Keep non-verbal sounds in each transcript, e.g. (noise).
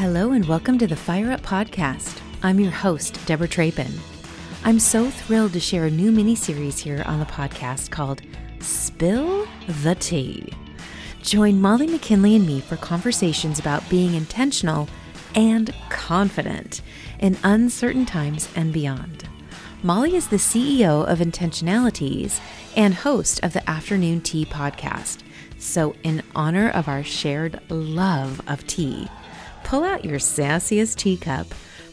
Hello and welcome to the Fire Up Podcast. I'm your host, Deborah Trapin. I'm so thrilled to share a new mini series here on the podcast called Spill the Tea. Join Molly McKinley and me for conversations about being intentional and confident in uncertain times and beyond. Molly is the CEO of Intentionalities and host of the Afternoon Tea podcast. So, in honor of our shared love of tea, pull out your sassiest teacup,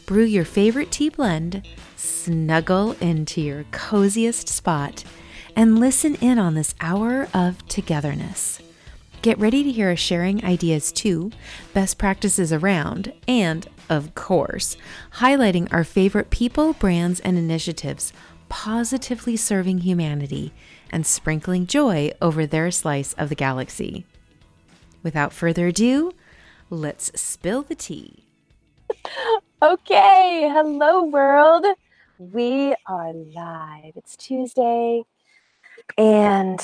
brew your favorite tea blend, snuggle into your coziest spot, and listen in on this hour of togetherness. Get ready to hear us sharing ideas too, best practices around, and, of course, highlighting our favorite people, brands, and initiatives positively serving humanity and sprinkling joy over their slice of the galaxy. Without further ado, let's spill the tea. Okay, hello world. We are live. It's Tuesday, and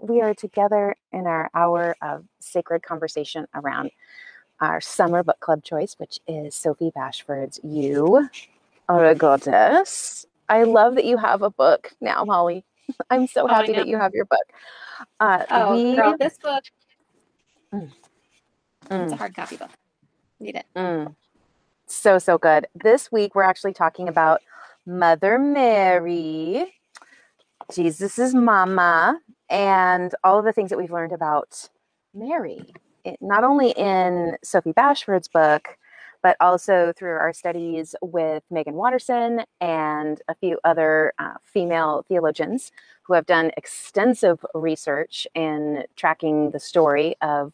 we are together in our hour of sacred conversation around our summer book club choice, which is Sophie Bashford's You Are a Goddess. I love that you have a book now, Molly. I'm so Oh, happy know. that you have your book. Uh, Oh, we, girl, this book. Mm. It's a hard copy book. Need it. Mm. So, so good. This week, we're actually talking about Mother Mary, Jesus's mama, and all of the things that we've learned about Mary, it, not only in Sophie Bashford's book, but also through our studies with Meggan Watterson and a few other uh, female theologians who have done extensive research in tracking the story of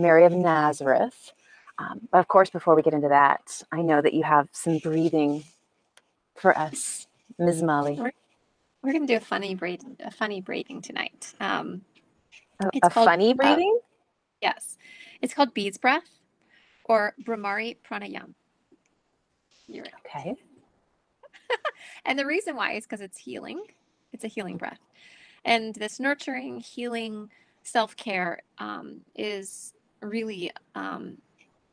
Mary of Nazareth. Um, but of course, before we get into that, I know that you have some breathing for us, Ms. Molly. We're gonna do a funny braid, a funny braiding tonight. Um, A, It's a called, funny uh, breathing? yes, it's called beads breath or Bhramari pranayam. You're right. okay. (laughs) And the reason why is because it's healing. It's a healing breath, and this nurturing, healing, self care um, is really, um,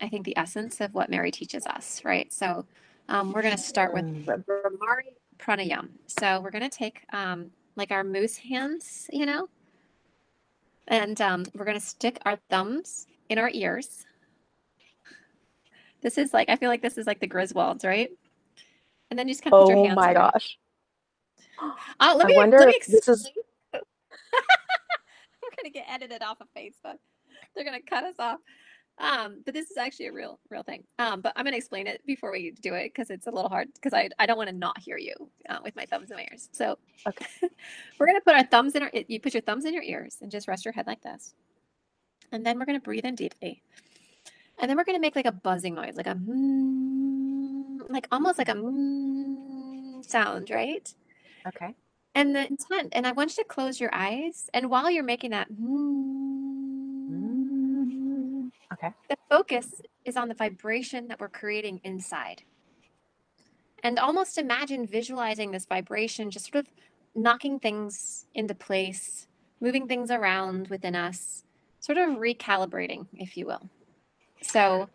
I think, the essence of what Mary teaches us. Right. So um, we're gonna start with Mm. Br- Bhramari pranayam. So we're going to take um, like our moose hands, you know, and um, we're going to stick our thumbs in our ears. This is like, I feel like this is like the Griswolds, right? And then you just kind of put your Oh hands my around. gosh. Oh, (gasps) let I wonder let me if this is-. We're going to get edited off of Facebook. They're going to cut us off. Um, but this is actually a real, real thing. Um, but I'm going to explain it before we do it because it's a little hard because I, I don't want to not hear you uh, with my thumbs in my ears. So Okay. (laughs) we're going to put our thumbs in our, you put your thumbs in your ears and just rest your head like this. And then we're going to breathe in deeply. And then we're going to make like a buzzing noise, like a mm, like almost like a mm sound, right? Okay. And the intent, and I want you to close your eyes. And while you're making that, Mm. Okay. the focus is on the vibration that we're creating inside. And almost imagine visualizing this vibration, just sort of knocking things into place, moving things around within us, sort of recalibrating, if you will. So,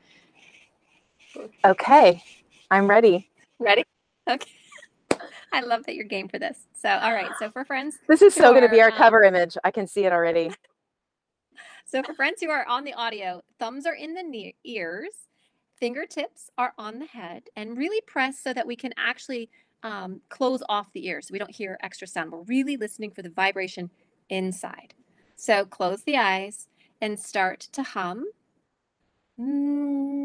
Okay. I'm ready. ready? Okay. (laughs) I love that you're game for this. So, all right. So, for friends This is so going to be our um, cover image. I can see it already. So for friends who are on the audio, thumbs are in the ne- ears, fingertips are on the head, and really press so that we can actually um, close off the ears so we don't hear extra sound. We're really listening for the vibration inside. So close the eyes and start to hum. And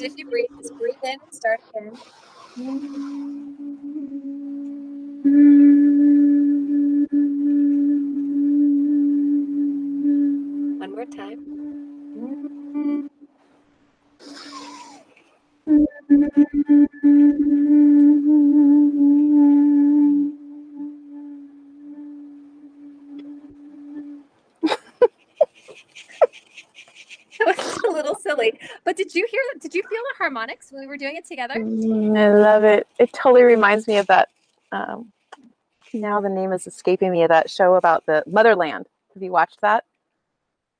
if you breathe, just breathe in and start again. Time. That was a little silly. But did you hear did you feel the harmonics when we were doing it together? Mm, I love it. It totally reminds me of that um, now the name is escaping me of that show about the motherland. Have you watched that?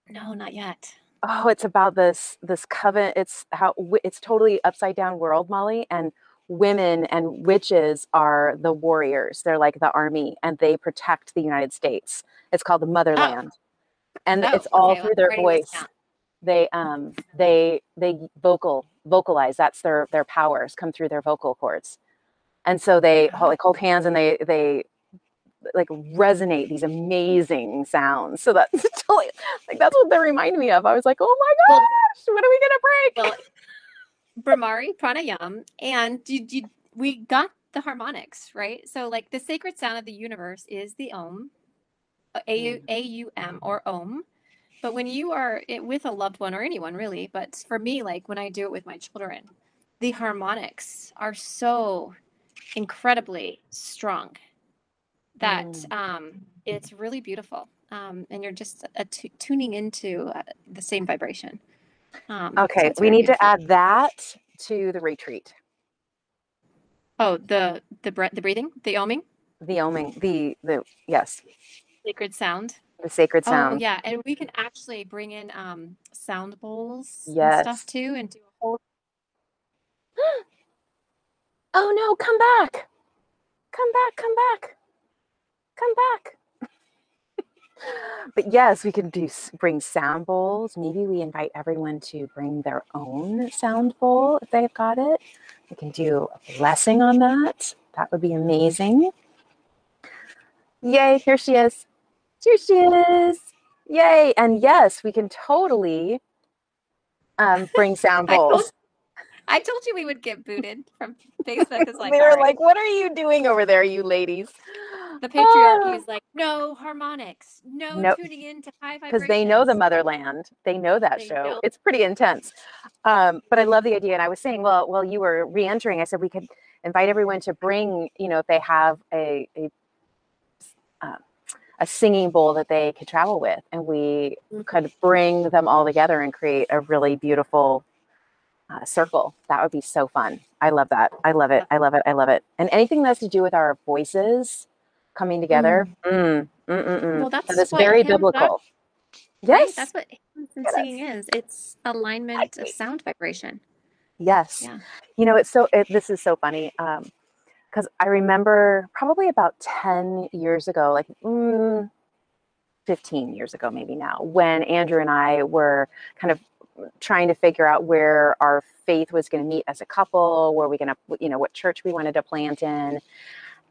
No, not yet. Oh, it's about this this coven. It's how it's totally upside down world, Molly, and women and witches are the warriors. They're like the army, and they protect the United States. It's called the motherland, and Oh, it's all okay, through their I'm writing this voice. They um they they vocal vocalize. That's their their powers come through their vocal cords, and so they Oh. hold, like hold hands and they they like resonate these amazing sounds. So that's (laughs) totally like that's what they remind me of. I was like, oh my Well- gosh, when are we gonna break? Well, Bhramari, pranayam, and you, you, we got the harmonics, right? So, like the sacred sound of the universe is the Om, uh, A U A U M or Om. But when you are it, with a loved one or anyone really, but for me, like when I do it with my children, the harmonics are so incredibly strong that Mm. um, it's really beautiful. Um, and you're just uh, tu- tuning into uh, the same vibration. Um, okay, it's we need to add that to the retreat. Oh, the the breath, the breathing, the oming, The oming, the the yes, sacred sound. the sacred Oh, sound. yeah, and we can actually bring in um sound bowls and Yes. stuff too, and do a whole. (gasps) Oh no, come back. Come back, come back. Come back. but yes, we can do bring sound bowls. Maybe we invite everyone to bring their own sound bowl if they've got it. We can do a blessing on that. That would be amazing. Yay, here she is. Here she is. Yay. And yes, we can totally um, bring (laughs) sound I told- bowls. I told you we would get booted from Facebook. Is (laughs) like, they were right. like, what are you doing over there, you ladies? The patriarchy is like, no harmonics, no Nope. tuning into high because they know the motherland. They know that They show. know. it's pretty intense. Um, but i love the idea and i was saying well well you were re-entering i said we could invite everyone to bring you know if they have a a, uh, a singing bowl that they could travel with and we could bring them all together and create a really beautiful uh, circle. That would be so fun. I love that. I love it. I love it. I love it. And anything that has to do with our voices coming together mm, mm, mm, mm. Well, that's that is what very hymns are, biblical right? yes That's what hymns and Yes. singing is. It's alignment of sound vibration. Yes. Yeah. You know, it's so, it, this is so funny. Um, cause I remember probably about 10 years ago, like mm, 15 years ago, maybe now, when Andrew and I were kind of trying to figure out where our faith was going to meet as a couple, where we going to, you know, what church we wanted to plant in.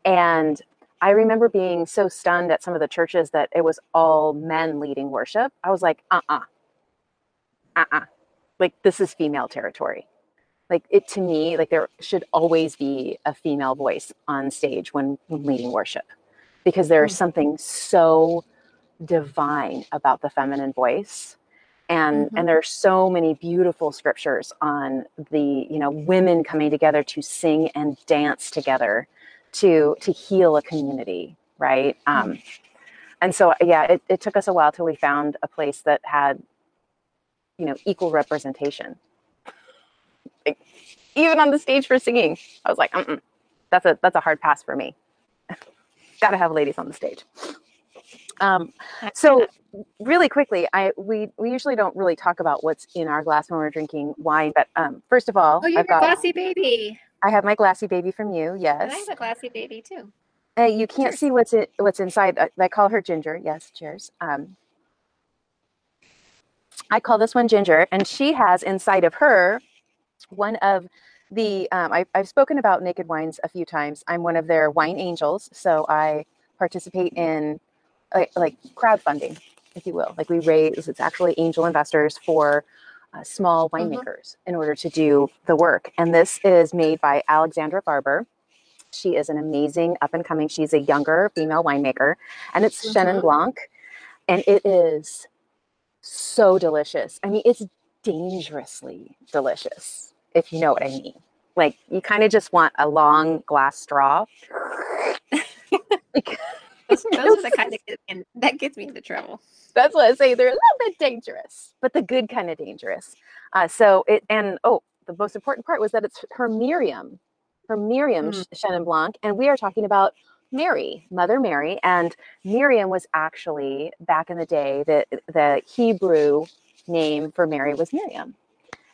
And I remember being so stunned at some of the churches that it was all men leading worship. I was like, uh uh-uh. uh, uh Like, this is female territory like it to me like there should always be a female voice on stage when, leading worship because there's Mm. something so divine about the feminine voice and Mhm. and there are so many beautiful scriptures on the you know women coming together to sing and dance together to to heal a community right? Um and so yeah it, it took us a while till we found a place that had you know equal representation. Like, even on the stage for singing i was like Mm-mm, that's a that's a hard pass for me. (laughs) Gotta have ladies on the stage. Um so really quickly i we we usually don't really talk about what's in our glass when we're drinking wine but um first of all oh, you're i've a got glassy baby. I have my glassybaby from you Yes. And I have a glassybaby too. Hey, you can't Cheers. see what's in, what's inside. I, I call her Ginger. Yes, cheers. Um, I call this one Ginger, and she has inside of her one of the. Um, I, I've spoken about Naked Wines a few times. I'm one of their wine angels, so I participate in like, like crowdfunding, if you will. Like we raise. It's actually angel investors for. Uh, small Mhm. winemakers in order to do the work. And this is made by Alexandra Barber. She is an amazing up and coming. She's a younger female winemaker, and it's Chenin Mhm. Blanc, and it is so delicious. I mean, it's dangerously delicious, if you know what I mean. Like you kind of just want a long glass straw. (laughs) Those, (laughs) those are the kind that get that gets me into trouble. That's what I say. They're a little bit dangerous, but the good kind of dangerous. Uh, so it and oh, the most important part was that it's her Miriam, her Miriam Mm. Chenin Blanc, and we are talking about Mary, Mother Mary, and Miriam was actually back in the day the the Hebrew name for Mary was Miriam,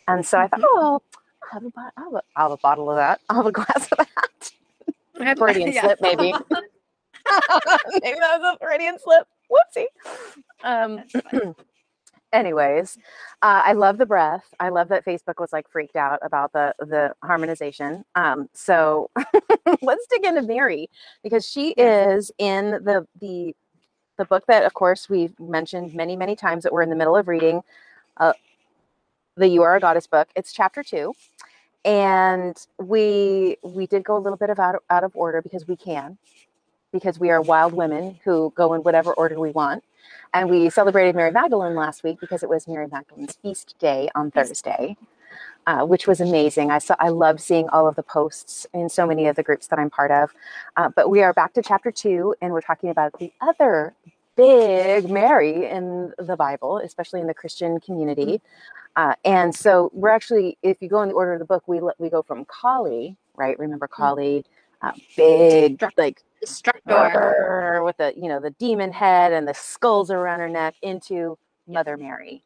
and so I thought, Mhm. oh, I'll have a, I'll have a, I'll have a bottle of that. I'll have a glass of that. Freudian (laughs) Yeah. slip, maybe. (laughs) (laughs) maybe that was a Freudian slip. Whoopsie. Um, (clears throat) anyways uh, i love the breath. I love that facebook was like freaked out about the the harmonization. Um, so (laughs) let's dig into mary because she is in the the the book that of course we've mentioned many many times that we're in the middle of reading uh, the you are a goddess book. It's chapter two and we we did go a little bit of out, out of order because we can because we are wild women who go in whatever order we want and we celebrated Mary Magdalene last week because it was Mary Magdalene's feast day on Thursday, uh, which was amazing. I saw, I love seeing all of the posts in so many of the groups that I'm part of. Uh, but we are back to chapter two, and we're talking about the other big Mary in the Bible, especially in the Christian community. Uh, and so we're actually, if you go in the order of the book, we let- we go from Kali, right? Remember Kali, uh, big like Destructor. With the you know the demon head and the skulls around her neck into Mother Mary.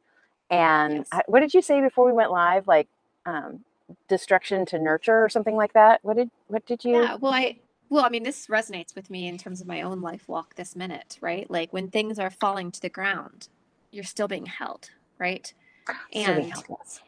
And Yes. I, what did you say before we went live? Like um, destruction to nurture or something like that. What did what did you? Yeah, well, I well, I mean, this resonates with me in terms of my own life walk this minute, right? Like when things are falling to the ground, you're still being held, right? Still being And held, yes.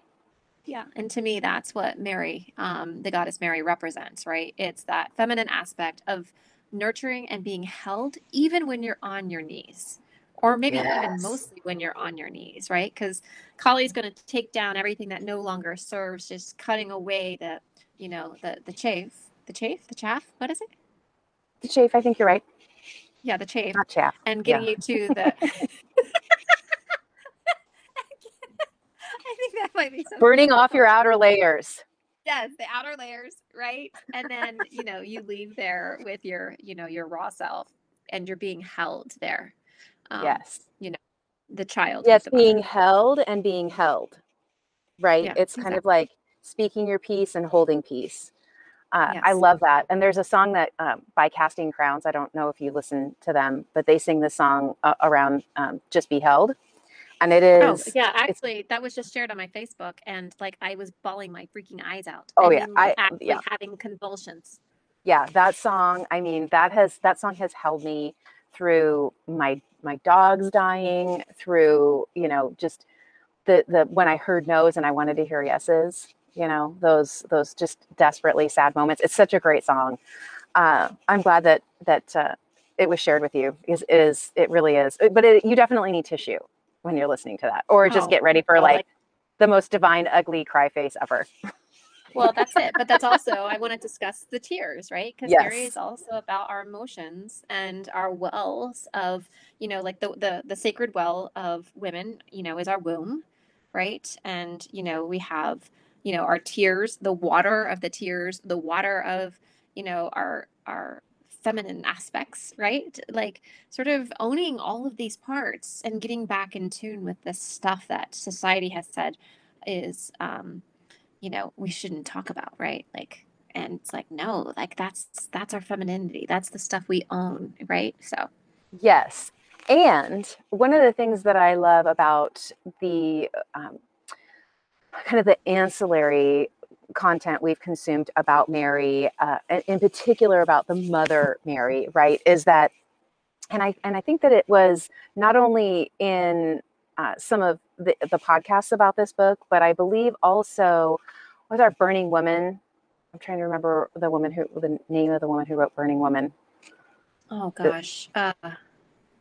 yeah, and to me, that's what Mary, um, the goddess Mary, represents, right? It's that feminine aspect of nurturing and being held, even when you're on your knees, or maybe even mostly when you're on your knees, right? Because Kali's going to take down everything that no longer serves, just cutting away the, you know, the the chafe, the chafe, the chaff. What is it? The chafe. I think you're right. Yeah, the chafe, Not chaff. and getting yeah. you to the. (laughs) (laughs) I think that might be something. Burning off your outer layers. Yes the outer layers right and then you know you leave there with your you know your raw self and you're being held there um, yes. the child Yes, the being held and being held. Right. Yeah, it's kind of like speaking your piece and holding peace. Uh, I love that. And there's a song that um, by Casting Crowns. I don't know if you listen to them, but they sing the song uh, around um, "Just Be Held," and it is. Oh yeah, actually, that was just shared on my Facebook, and like I was bawling my freaking eyes out. Oh, I yeah, mean, I- actually yeah. having convulsions. yeah that song i mean that has that song has held me through my my dogs dying through you know just the the when i heard no's and i wanted to hear yeses you know those those just desperately sad moments it's such a great song uh, i'm glad that that uh, it was shared with you Is it is it really is but it, you definitely need tissue when you're listening to that or just Oh, get ready for like, like- the most divine ugly cry face ever (laughs) Well, that's it. But that's also I want to discuss the tears, right? Because Mary Yes. is also about our emotions and our wells of, you know, like the the the sacred well of women, you know, is our womb, right? And you know, we have, you know, our tears, the water of the tears, the water of, you know, our our feminine aspects, right? Like sort of owning all of these parts and getting back in tune with this stuff that society has said is um you know we shouldn't talk about right like and it's like no like that's that's our femininity that's the stuff we own right so Yes. And one of the things that I love about the um, kind of the ancillary content we've consumed about Mary, uh, and in particular about the Mother Mary, right, is that, and I and I think that it was not only in uh, some of the, the podcasts about this book, but I believe also was our Burning Woman. I'm trying to remember the woman who the name of the woman who wrote Burning Woman. oh gosh uh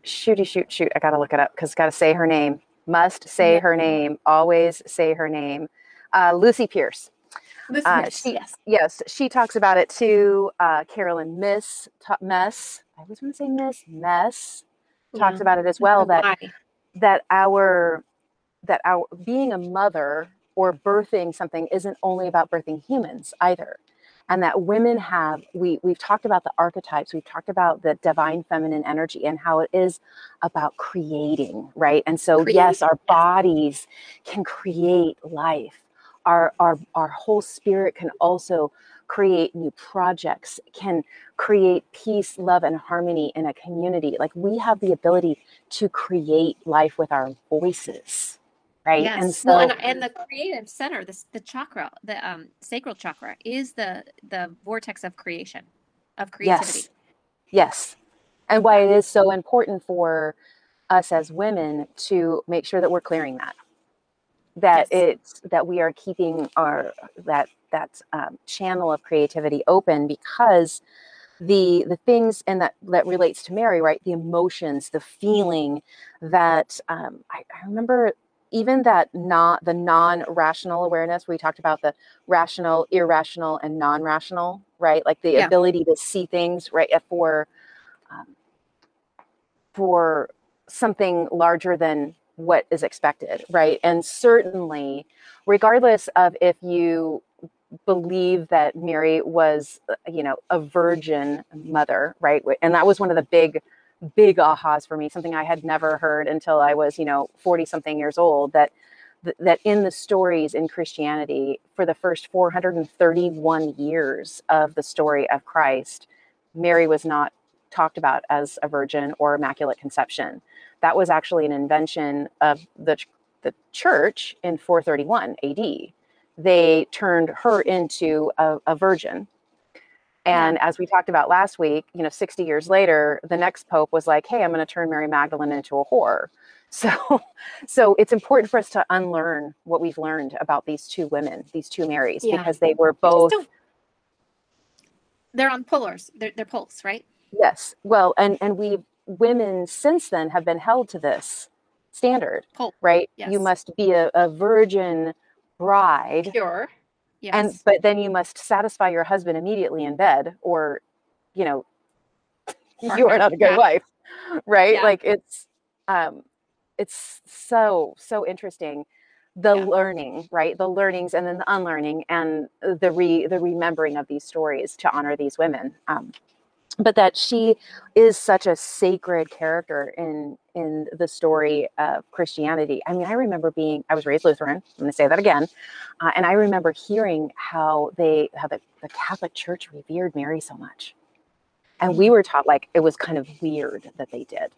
shooty shoot shoot i gotta look it up because gotta say her name must say her name always say her name uh, lucy Pearce Uh, she- yes yes she talks about it too uh, carolyn miss ta- mess i always want to say miss mess talks about it as well that Why? that our that our being a mother or birthing something isn't only about birthing humans either and that women have we we've talked about the archetypes we've talked about the divine feminine energy and how it is about creating right? And so yes our bodies can create life our our our whole spirit can also create new projects, can create peace, love, and harmony in a community. Like we have the ability to create life with our voices. Right. Yes. And so well, and, and the creative center, the, the chakra, the um, sacral chakra, is the the vortex of creation, of creativity. yes. Yes. And why it is so important for us as women to make sure that we're clearing that. That Yes. it's that we are keeping our that that um, channel of creativity open because the the things and that that relates to Mary, right? The emotions, the feeling that um, I, I remember even that not the non-rational awareness we talked about the rational, irrational, and non-rational, right? Like the Yeah. ability to see things right for um, for something larger than what is expected, right? And certainly, regardless of if you believe that Mary was, uh, you know, a virgin mother, right? And that was one of the big, big ahas for me, something I had never heard until I was, you know, 40 something years old, that that in the stories in Christianity, for the first 431 years of the story of Christ, Mary was not talked about as a virgin or immaculate conception. That was actually an invention of the, the church in 431 AD. They turned her into a, a virgin. And as we talked about last week, you know, 60 years later, the next pope was like, hey, I'm going to turn Mary Magdalene into a whore. (laughs) So, so it's important for us to unlearn what we've learned about these two women, these two Marys, Yeah. because they were both They're on polars. They're, they're poles, right? Yes. Well, and and we women since then have been held to this standard, Pole. right? Yes. You must be a, a virgin bride, Pure. Yes. and but then you must satisfy your husband immediately in bed, or you know, (laughs) you are not a good Yeah. wife, right? Yeah. Like it's um, it's so so interesting. The Yeah. learning, right? The learnings, and then the unlearning, and the re the remembering of these stories to honor these women. Um, but that she is such a sacred character in in the story of Christianity. I mean, I remember being I was raised Lutheran. I'm going to say that again, uh, and I remember hearing how they how the, the Catholic Church revered Mary so much, and we were taught like it was kind of weird that they did,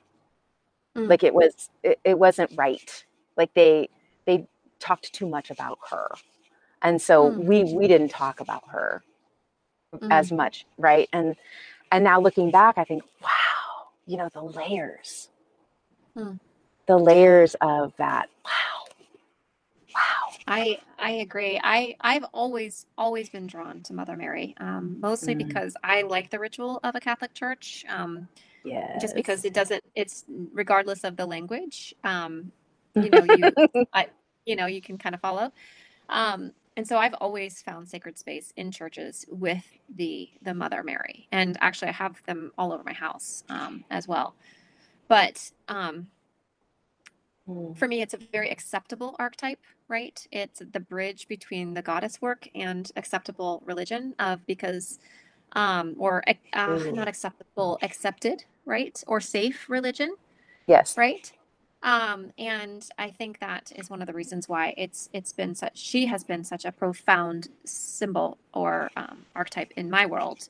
Mm. like it was it, it wasn't right. Like they they talked too much about her, and so Mm. we we didn't talk about her Mm. as much, right? And and now looking back, I think, wow, you know, the layers, Hmm. the layers of that. Wow, wow. I I agree. I I've always always been drawn to Mother Mary, um, mostly Mm. because I like the ritual of a Catholic church. Um, Yes. just because it doesn't. It's regardless of the language. Um, you know, you (laughs) I, you know, you can kind of follow. Um, and so I've always found sacred space in churches with the the Mother Mary, and actually I have them all over my house um, as well. But um, Mm. for me, it's a very acceptable archetype, right? It's the bridge between the goddess work and acceptable religion of because, um, or uh, Ooh. not acceptable, accepted, right? Or safe religion, Yes. right? Um, and I think that is one of the reasons why it's it's been such she has been such a profound symbol or um, archetype in my world.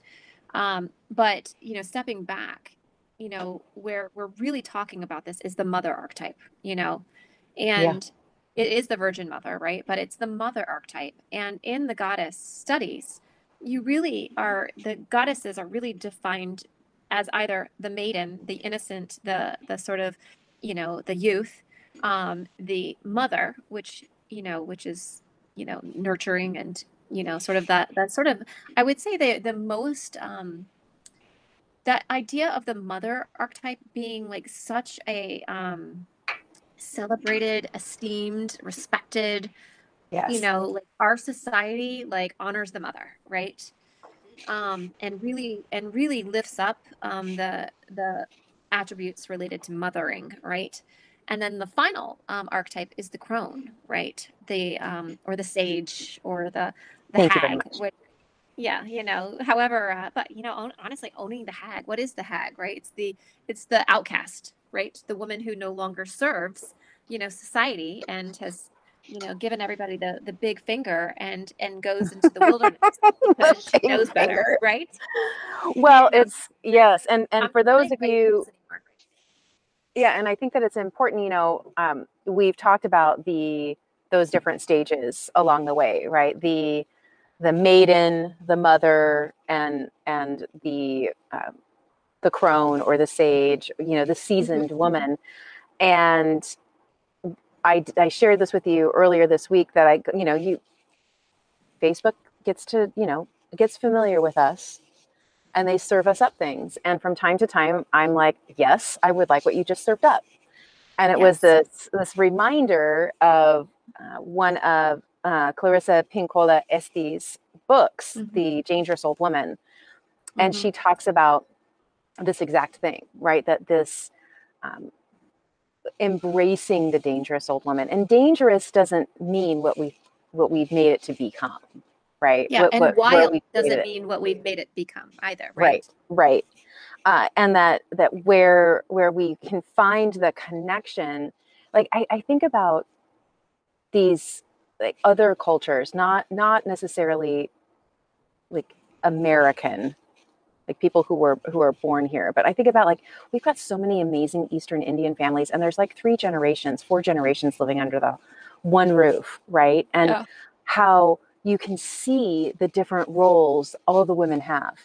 Um, but you know, stepping back, you know, where we're really talking about this is the mother archetype, you know, and it is the Virgin Mother, right? But it's the mother archetype, and in the goddess studies, you really are the goddesses are really defined as either the maiden, the innocent, the the sort of you know the youth um the mother which you know which is you know nurturing and you know sort of that that sort of i would say the the most um that idea of the mother archetype being like such a um celebrated esteemed respected Yes. you know like our society like honors the mother right um and really and really lifts up um the the attributes related to mothering right and then the final um, archetype is the crone right the um or the sage or the the Thank hag which, yeah you know however uh, but you know hon- honestly owning the hag what is the hag right it's the it's the outcast right the woman who no longer serves you know society and has you know, giving everybody the the big finger and and goes (laughs) into the wilderness because she knows better, finger. right? Well, it's yes, and and I'm for those of you. Yeah, and I think that it's important, you know, um, we've talked about the those different stages along the way, right? The the maiden, the mother, and and the um, the crone or the sage, you know, the seasoned woman. And I I shared this with you earlier this week that I, you know, you Facebook gets to, you know, gets familiar with us and they serve us up things. And from time to time, I'm like, yes, I would like what you just served up. And it was this this reminder of uh, one of uh, Clarissa Pinkola Estes' books, Mhm. The Dangerous Old Woman, and Mhm. she talks about this exact thing, right? That this um, embracing the dangerous old woman, and dangerous doesn't mean what we what we've made it to become, right? Yeah, What- and what- wild we doesn't mean what we've made it become either, right right? right uh, and that that where where we can find the connection like I, I think about these like other cultures not not necessarily like american like people who were who are born here but i think about like we've got so many amazing eastern indian families and there's like three generations four generations living under the one roof right and Yeah. how you can see the different roles all the women have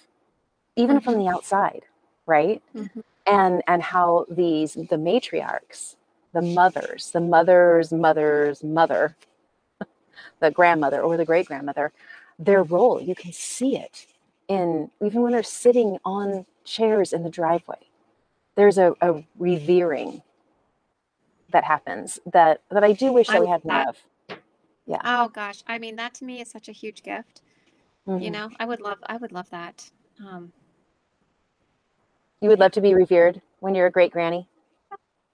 even from the outside right Mhm. and and how these the matriarchs the mothers the mother's mother's mother (laughs) the grandmother or the great grandmother their role you can see it in even when they're sitting on chairs in the driveway there's a, a revering that happens that that i do wish I that we had more that. Of Oh gosh, I mean that to me is such a huge gift. You Mhm. know, I would love I would love that. Um, you would love to be revered when you're a great granny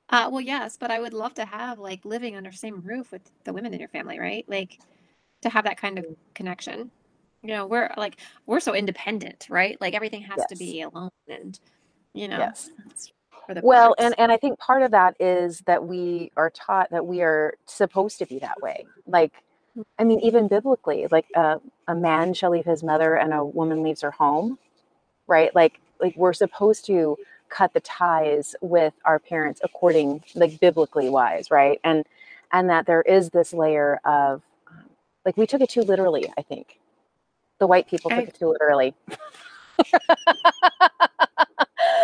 uh, well, yes, but I would love to have like living under the same roof with the women in your family, right? Like to have that kind of connection. You know, we're like we're so independent, right? Like everything has to be alone, and you know, yes it's for the Well, birds. and and I think part of that is that we are taught that we are supposed to be that way. Like, I mean, even biblically, like uh, a man shall leave his mother and a woman leaves her home, right? Like, like we're supposed to cut the ties with our parents according, like biblically wise, right? And and that there is this layer of, um, like, we took it too literally. I think the white people took I- it too literally. (laughs)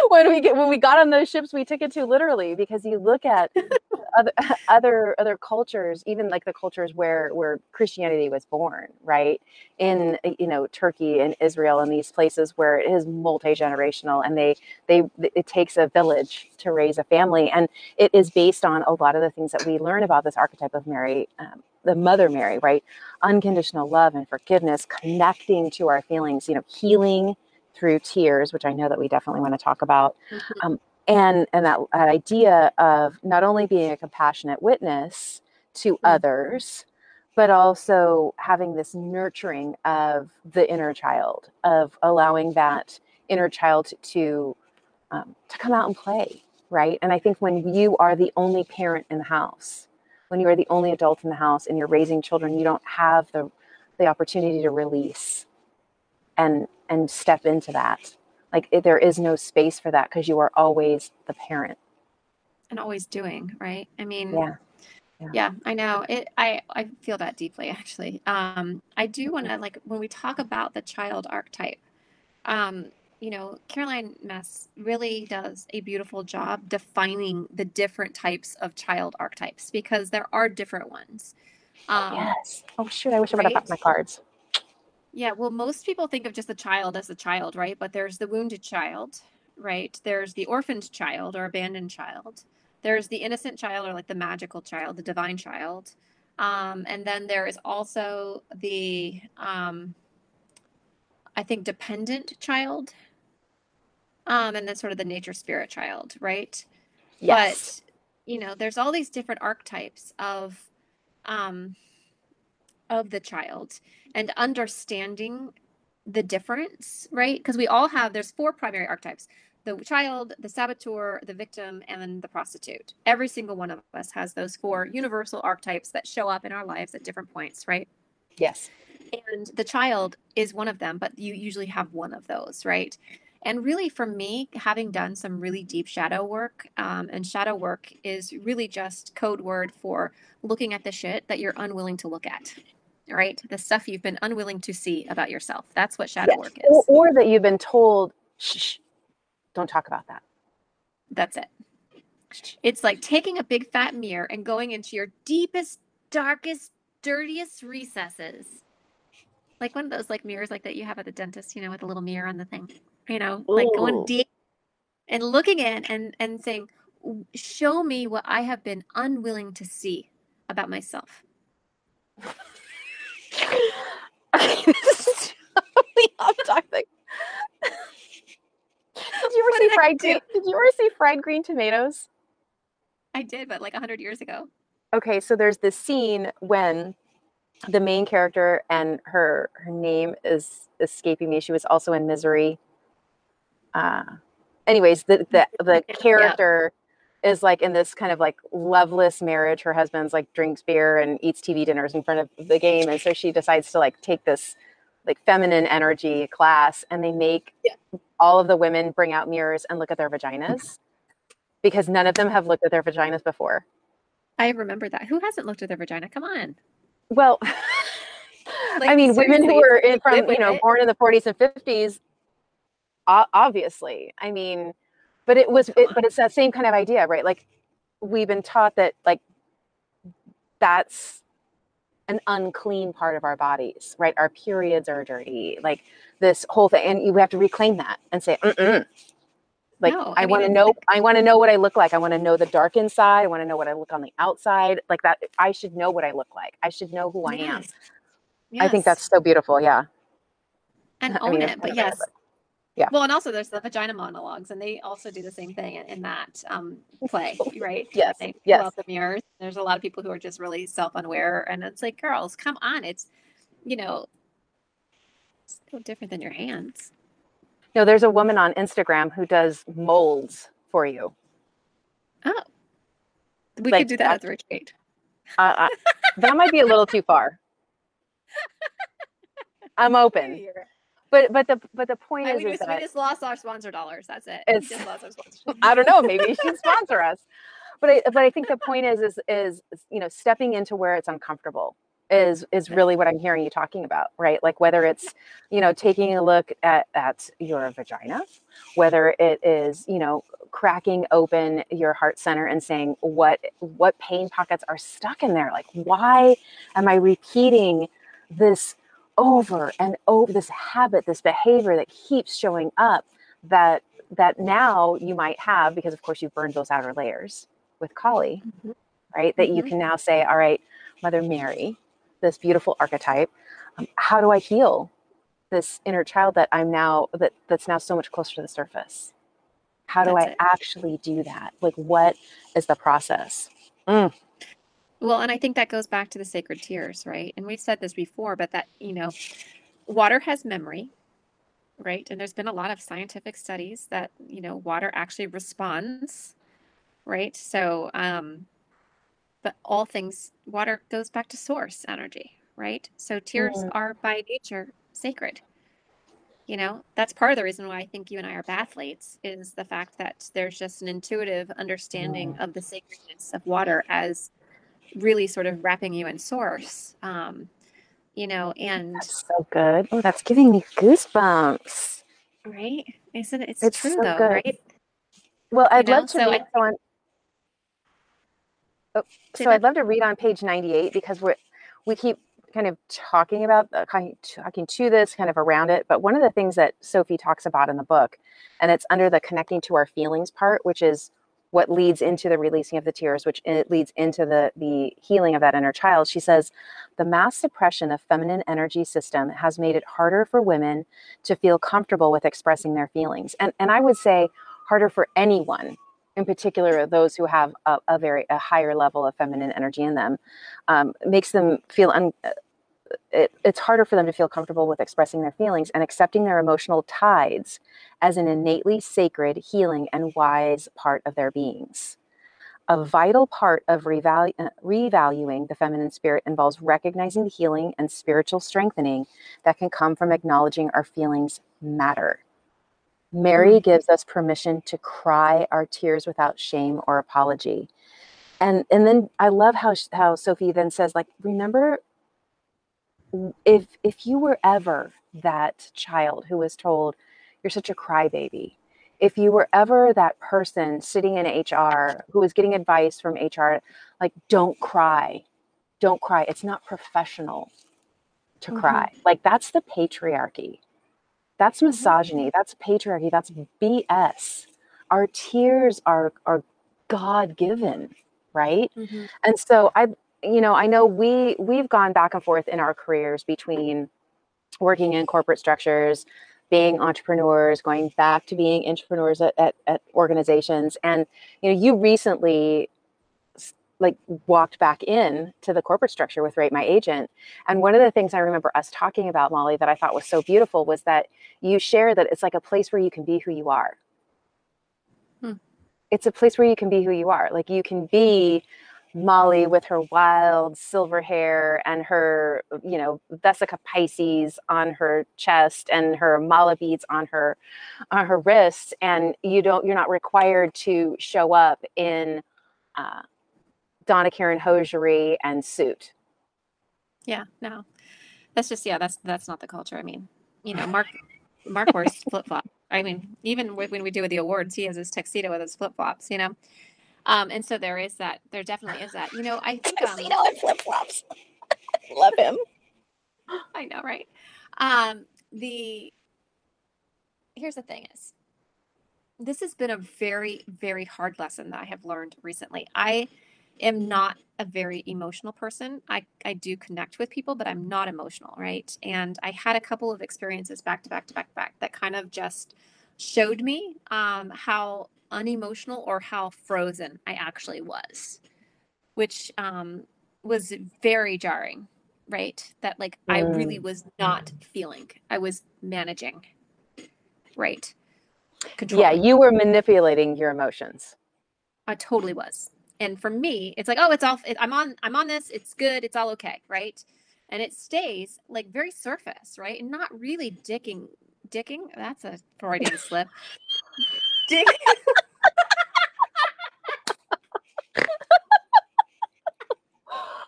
(laughs) when we get when we got on those ships, we took it too literally because you look at (laughs) other (laughs) other other cultures, even like the cultures where where Christianity was born, right? In you know Turkey and Israel and these places where it is multi generational, and they they it takes a village to raise a family, and it is based on a lot of the things that we learn about this archetype of Mary. Um, the mother mary right unconditional love and forgiveness connecting to our feelings you know healing through tears which i know that we definitely want to talk about. Mhm. um, and and that, that idea of not only being a compassionate witness to others but also having this nurturing of the inner child of allowing that inner child to um, to come out and play right? And i think when you are the only parent in the house when you are the only adult in the house and you're raising children you don't have the the opportunity to release and and step into that like it, there is no space for that because you are always the parent and always doing, right? I mean, yeah Yeah. yeah, I know it. I I feel that deeply, actually. Um, I do want to like when we talk about the child archetype. Um, you know, Caroline Mess really does a beautiful job defining the different types of child archetypes because there are different ones. Um, yes oh shoot i wish i would have my cards Yeah, well, most people think of just the child as the child, right? But there's the wounded child, right? There's the orphaned child or abandoned child. There's the innocent child or like the magical child, the divine child. Um, and then there is also the, um, I think, dependent child. Um, and then sort of the nature spirit child, right? yes But, you know, there's all these different archetypes of, um, of the child and understanding the difference, right? Because we all have, there's four primary archetypes the child, the saboteur, the victim, and the prostitute. Every single one of us has those four universal archetypes that show up in our lives at different points, right? Yes. And the child is one of them, but you usually have one of those, right? And really, for me, having done some really deep shadow work, um, and shadow work is really just code word for looking at the shit that you're unwilling to look at, right? The stuff you've been unwilling to see about yourself. That's what shadow Yes. work is. Or, or that you've been told, shh, shh, don't talk about that. That's it. It's like taking a big fat mirror and going into your deepest, darkest, dirtiest recesses. Like one of those like mirrors like that you have at the dentist, you know, with a little mirror on the thing. You know, like going deep and looking in and and saying, "Show me what I have been unwilling to see about myself." (laughs) (laughs) Okay, this is totally off topic. Did you ever What see fried green? Did you ever see fried green tomatoes? I did, but like a hundred years ago. Okay, so there's this scene when the main character and her her name is escaping me. She was also in Misery. Uh, anyways, the the (laughs) the Yeah. Is like in this kind of like loveless marriage. Her husband's like drinks beer and eats TV dinners in front of the game, and so she decides to like take this like feminine energy class, and they make Yeah. all of the women bring out mirrors and look at their vaginas because none of them have looked at their vaginas before. I remember that. Who hasn't looked at their vagina? Come on. Well, (laughs) Like, I mean, women who were in from you know it. born in the 40s and 50s, obviously. I mean, but it was, it, but it's that same kind of idea, right? Like we've been taught that like that's an unclean part of our bodies, right? Our periods are dirty, like this whole thing, and you have to reclaim that and say, Mm-mm. like No, I, I want to know, like- I want to know what I look like. I want to know the dark inside. I want to know what I look on the outside. Like that, I should know what I look like. I should know who I am. Yes. I think that's so beautiful. Yeah. and (laughs) I own mean, it. But yes. it, yeah. Well, and also there's the vagina monologues, and they also do the same thing in, in that um, play, right? (laughs) Yes, They pull yes. out the mirrors. There's a lot of people who are just really self-unaware, and it's like, girls, come on, it's, you know, it's no different than your hands. No, there's a woman on Instagram who does molds for you. Oh, we Like could do that at the retreat. Uh, uh, that might be a little too far. (laughs) I'm open, but but the but the point I, is, we, is just, we just lost our sponsor dollars. That's it. We It's- just lost our sponsor. (laughs) I don't know. Maybe you should (laughs) sponsor us. But I, but I think the point is, is, is, you know, stepping into where it's uncomfortable is, is really what I'm hearing you talking about, right? Like whether it's, you know, taking a look at, at your vagina, whether it is, you know, cracking open your heart center and saying what, what pain pockets are stuck in there? Like, why am I repeating this over and over this habit, this behavior that keeps showing up that that now you might have because of course you've burned those outer layers with Kali, Mhm. right? That you Mhm. can now say, all right, Mother Mary, this beautiful archetype, um, how do I heal this inner child that I'm now that that's now so much closer to the surface? How do That's I it. actually do that? Like what is the process? Mm, Well, and I think that goes back to the sacred tears, right? And we've said this before, but that, you know, water has memory, right? And there's been a lot of scientific studies that, you know, water actually responds, right? So, um, but all things, water goes back to source energy, right? So tears Mm. are by nature sacred. You know, that's part of the reason why I think you and I are bathletes is the fact that there's just an intuitive understanding of the sacredness of water as really sort of wrapping you in source. Um, you know, and that's so good. Oh, that's giving me goosebumps. right? Isn't it? It's, It's true so though, good. right? Well, I'd know, love to so read I, on. Oh, so I'd love to read on page 98 because we're we keep kind of talking about uh, kind of talking to this kind of around it but one of the things that sophie talks about in the book and it's under the connecting to our feelings part which is what leads into the releasing of the tears which it leads into the the healing of that inner child. She says the mass suppression of feminine energy system has made it harder for women to feel comfortable with expressing their feelings. And and i would say harder for anyone in particular those who have a, a very a higher level of feminine energy in them um, makes them feel un, it, it's harder for them to feel comfortable with expressing their feelings and accepting their emotional tides as an innately sacred, healing, and wise part of their beings. A vital part of revalu- uh, revaluing the feminine spirit involves recognizing the healing and spiritual strengthening that can come from acknowledging our feelings matter. Mary mm. gives us permission to cry our tears without shame or apology. And and then I love how how Sophie then says like remember if if you were ever that child who was told you're such a crybaby if you were ever that person sitting in HR who was getting advice from HR, like, don't cry, don't cry. It's not professional to mm-hmm. cry. Like, that's the patriarchy. That's mm-hmm. misogyny. Mm-hmm. That's patriarchy. That's BS. Our tears are, are God given, right? Mm-hmm. And so I, you know, I know we we've gone back and forth in our careers between working in corporate structures, being entrepreneurs, going back to being entrepreneurs at, at, at organizations. And, you know, you recently like walked back in to the corporate structure with rate my agent and one of the things i remember us talking about molly that i thought was so beautiful was that you share that it's like a place where you can be who you are hmm. it's a place where you can be who you are like you can be Molly with her wild silver hair and her, you know, Vesica Piscis on her chest and her mala beads on her on her wrists, and you don't you're not required to show up in uh, Donna Karan hosiery and suit. Yeah, no, that's just yeah, that's that's not the culture. I mean, you know, Mark (laughs) Mark wears flip flop. I mean, even when we do with the awards, he has his tuxedo with his flip flops. You know. Um, and so there is that. There definitely is that. You know, I think um, flip flops. (laughs) Love him. (gasps) I know, right? Um, the here's the thing is, this has been a very, very hard lesson that I have learned recently. I am not a very emotional person. I, I do connect with people, but I'm not emotional, right? And I had a couple of experiences back to back to back to back that kind of just showed me um, how unemotional or how frozen I actually was, which um, was very jarring, right? That like. I really mm. was not feeling, I was managing, right? Control. Yeah, you were manipulating your emotions. I totally was. And for me, it's like, oh, it's all. I'm on. I'm on this. It's good. It's all okay, right? And it stays like very surface, right? And not really dicking. Dicking. That's a Freudian slip. Dick. (laughs)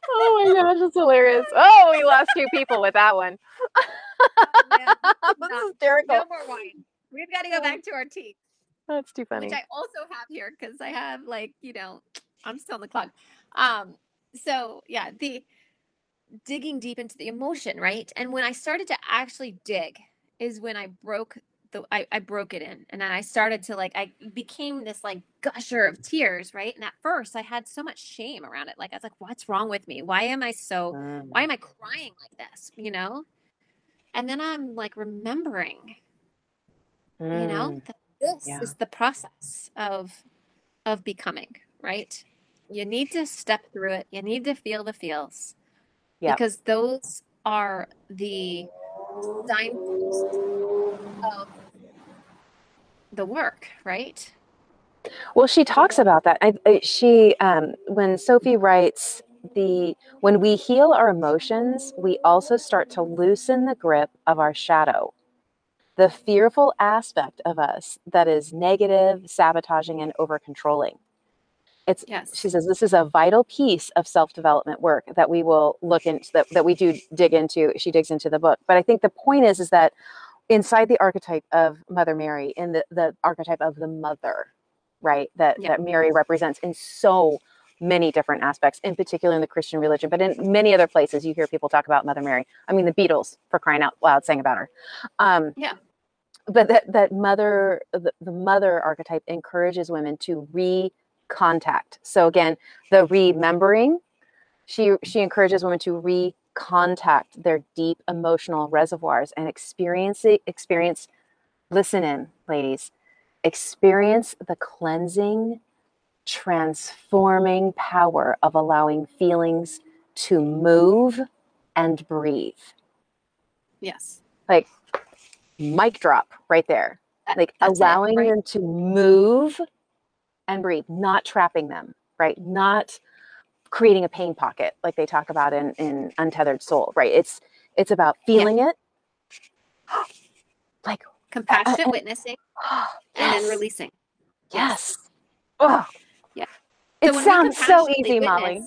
oh my gosh, it's hilarious. Oh, we lost two people with that one. yeah, (laughs) That's hysterical. No more wine. We've got to go back to our tea. That's too funny. Which I also have here because I have like, you know, I'm still on the clock. Um, so yeah, the digging deep into the emotion, right? And when I started to actually dig is when I broke the I, I broke it in and then I started to like I became this like gusher of tears, right? And at first I had so much shame around it. Like I was like, what's wrong with me? Why am I so why am I crying like this? You know? And then I'm like remembering, mm. you know, mm. that this yeah. is the process of of becoming, right? You need to step through it. You need to feel the feels. Yeah. Because those are the signposts of the work, right? Well, she talks about that. I, I, she, um, when Sophie writes the, when we heal our emotions, we also start to loosen the grip of our shadow, the fearful aspect of us that is negative, sabotaging, and over controlling. It's, yes. she says, this is a vital piece of self development work that we will look into, that, that we do dig into. She digs into the book. But I think the point is, is that inside the archetype of Mother Mary, in the, the archetype of the mother, right, that, yeah. that Mary represents in so many different aspects, in particular in the Christian religion, but in many other places you hear people talk about Mother Mary. I mean, the Beatles, for crying out loud, sang about her. Um, yeah. But that, that mother, the, the mother archetype encourages women to recontact. So again, the remembering, she she encourages women to re contact their deep emotional reservoirs and experience it, experience listen in ladies experience the cleansing transforming power of allowing feelings to move and breathe. Yes. Like mic drop right there. Like that's it, allowing right? them to move and breathe, not trapping them, right? Not creating a pain pocket like they talk about in, in Untethered Soul, right? It's it's about feeling it. like compassionate and- witnessing yes, (gasps) and then releasing. Yes. Oh. Yeah. It So we sounds so easy, Molly.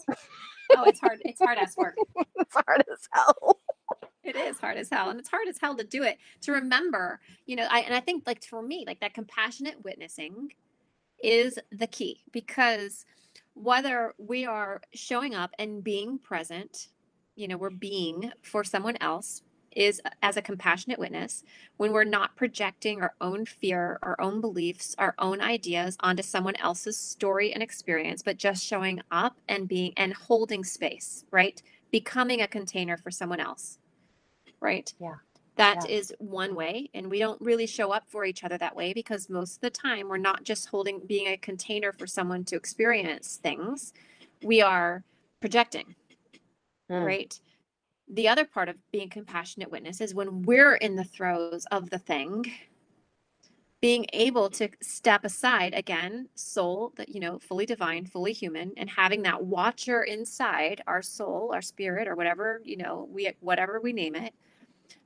Oh, it's hard. It's hard ass work. (laughs) it's hard as hell. It is hard as hell, and it's hard as hell to do it. To remember, you know, I and I think like for me, like that compassionate witnessing is the key because whether we are showing up and being present, you know, we're being for someone else is as a compassionate witness when we're not projecting our own fear, our own beliefs, our own ideas onto someone else's story and experience, but just showing up and being and holding space, right? Becoming a container for someone else, right? Yeah. That Yeah. is one way. And we don't really show up for each other that way because most of the time we're not just holding, being a container for someone to experience things. We are projecting, Mm. right? The other part of being compassionate witness is when we're in the throes of the thing, being able to step aside again, soul that, you know, fully divine, fully human, and having that watcher inside our soul, our spirit, or whatever, you know, we, whatever we name it,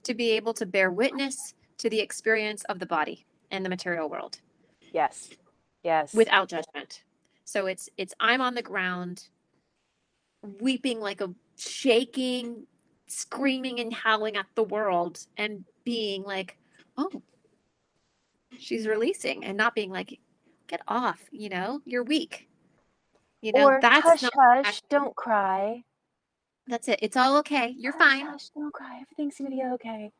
to be able to bear witness to the experience of the body and the material world Yes. Yes. without judgment. So it's it's I'm on the ground weeping like a shaking, screaming and howling at the world and being like, "Oh, she's releasing." And not being like, "Get off, you know? You're weak." You know, or that's hush, not hush, don't cry. That's it. It's all okay. You're Hush, fine. Hush, don't cry. Everything's gonna be okay.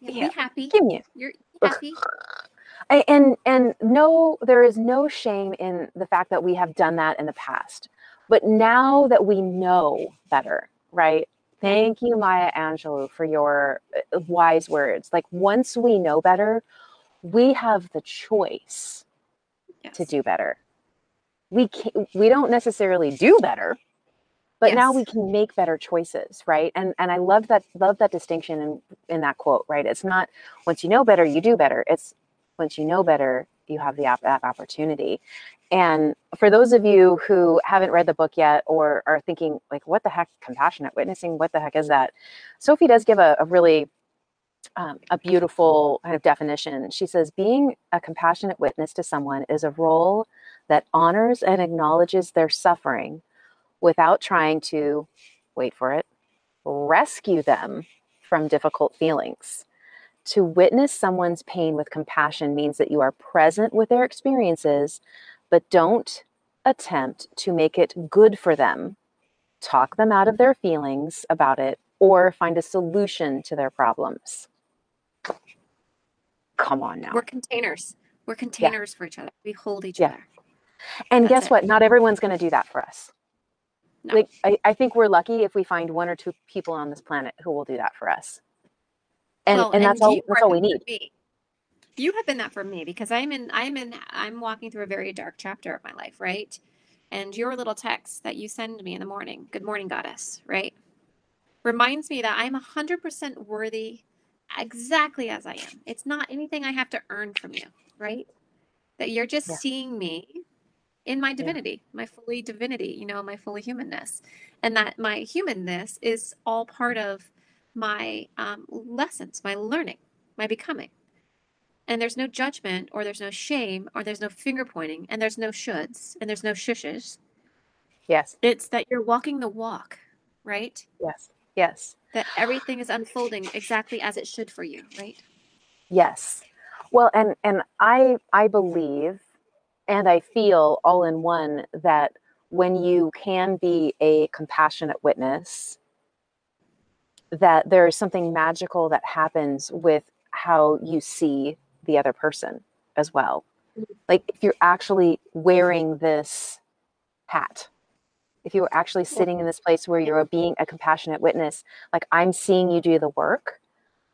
Yeah, Be happy. Give me it. You're happy. I- and and no there is no shame in the fact that we have done that in the past but now that we know better right thank you maya angelou for your uh, wise words like once we know better we have the choice to do better we can't. we don't necessarily do better but now we can make better choices right? And and i love that love that distinction in in that quote right? It's not once you know better you do better. It's once you know better you have the that opportunity. And for those of you who haven't read the book yet or are thinking like what the heck? Compassionate witnessing? What the heck is that? Sophie does give a, a really um, a beautiful kind of definition. She says being a compassionate witness to someone is a role that honors and acknowledges their suffering without trying to wait for it rescue them from difficult feelings to witness someone's pain with compassion means that you are present with their experiences, but don't attempt to make it good for them, talk them out of their feelings about it, or find a solution to their problems. Come on now. We're containers. We're containers for each other. We hold each Yeah. other. And that's guess it. what? Not everyone's going to do that for us. No. Like, I, I think we're lucky if we find one or two people on this planet who will do that for us. And, Well, and that's all, that's all we need. You have been that for me because I'm in I'm in I'm walking through a very dark chapter of my life, right? And your little text that you send me in the morning, good morning, goddess, right? Reminds me that I'm 100% worthy exactly as I am. It's not anything I have to earn from you, right? That you're just Yeah. seeing me in my divinity, my fully divinity, you know, my fully humanness. And that my humanness is all part of my um, lessons, my learning, my becoming. And there's no judgment, or there's no shame, or there's no finger pointing, and there's no shoulds, and there's no shushes. Yes, It's that you're walking the walk, right? yes, yes. That everything is unfolding exactly as it should for you, right? Yes. Well, and and I I believe and I feel all in one that when you can be a compassionate witness that there is something magical that happens with how you see the other person as well. Mhm. Like if you're actually wearing this hat, if you were actually sitting in this place where you're being a compassionate witness, like I'm seeing you do the work.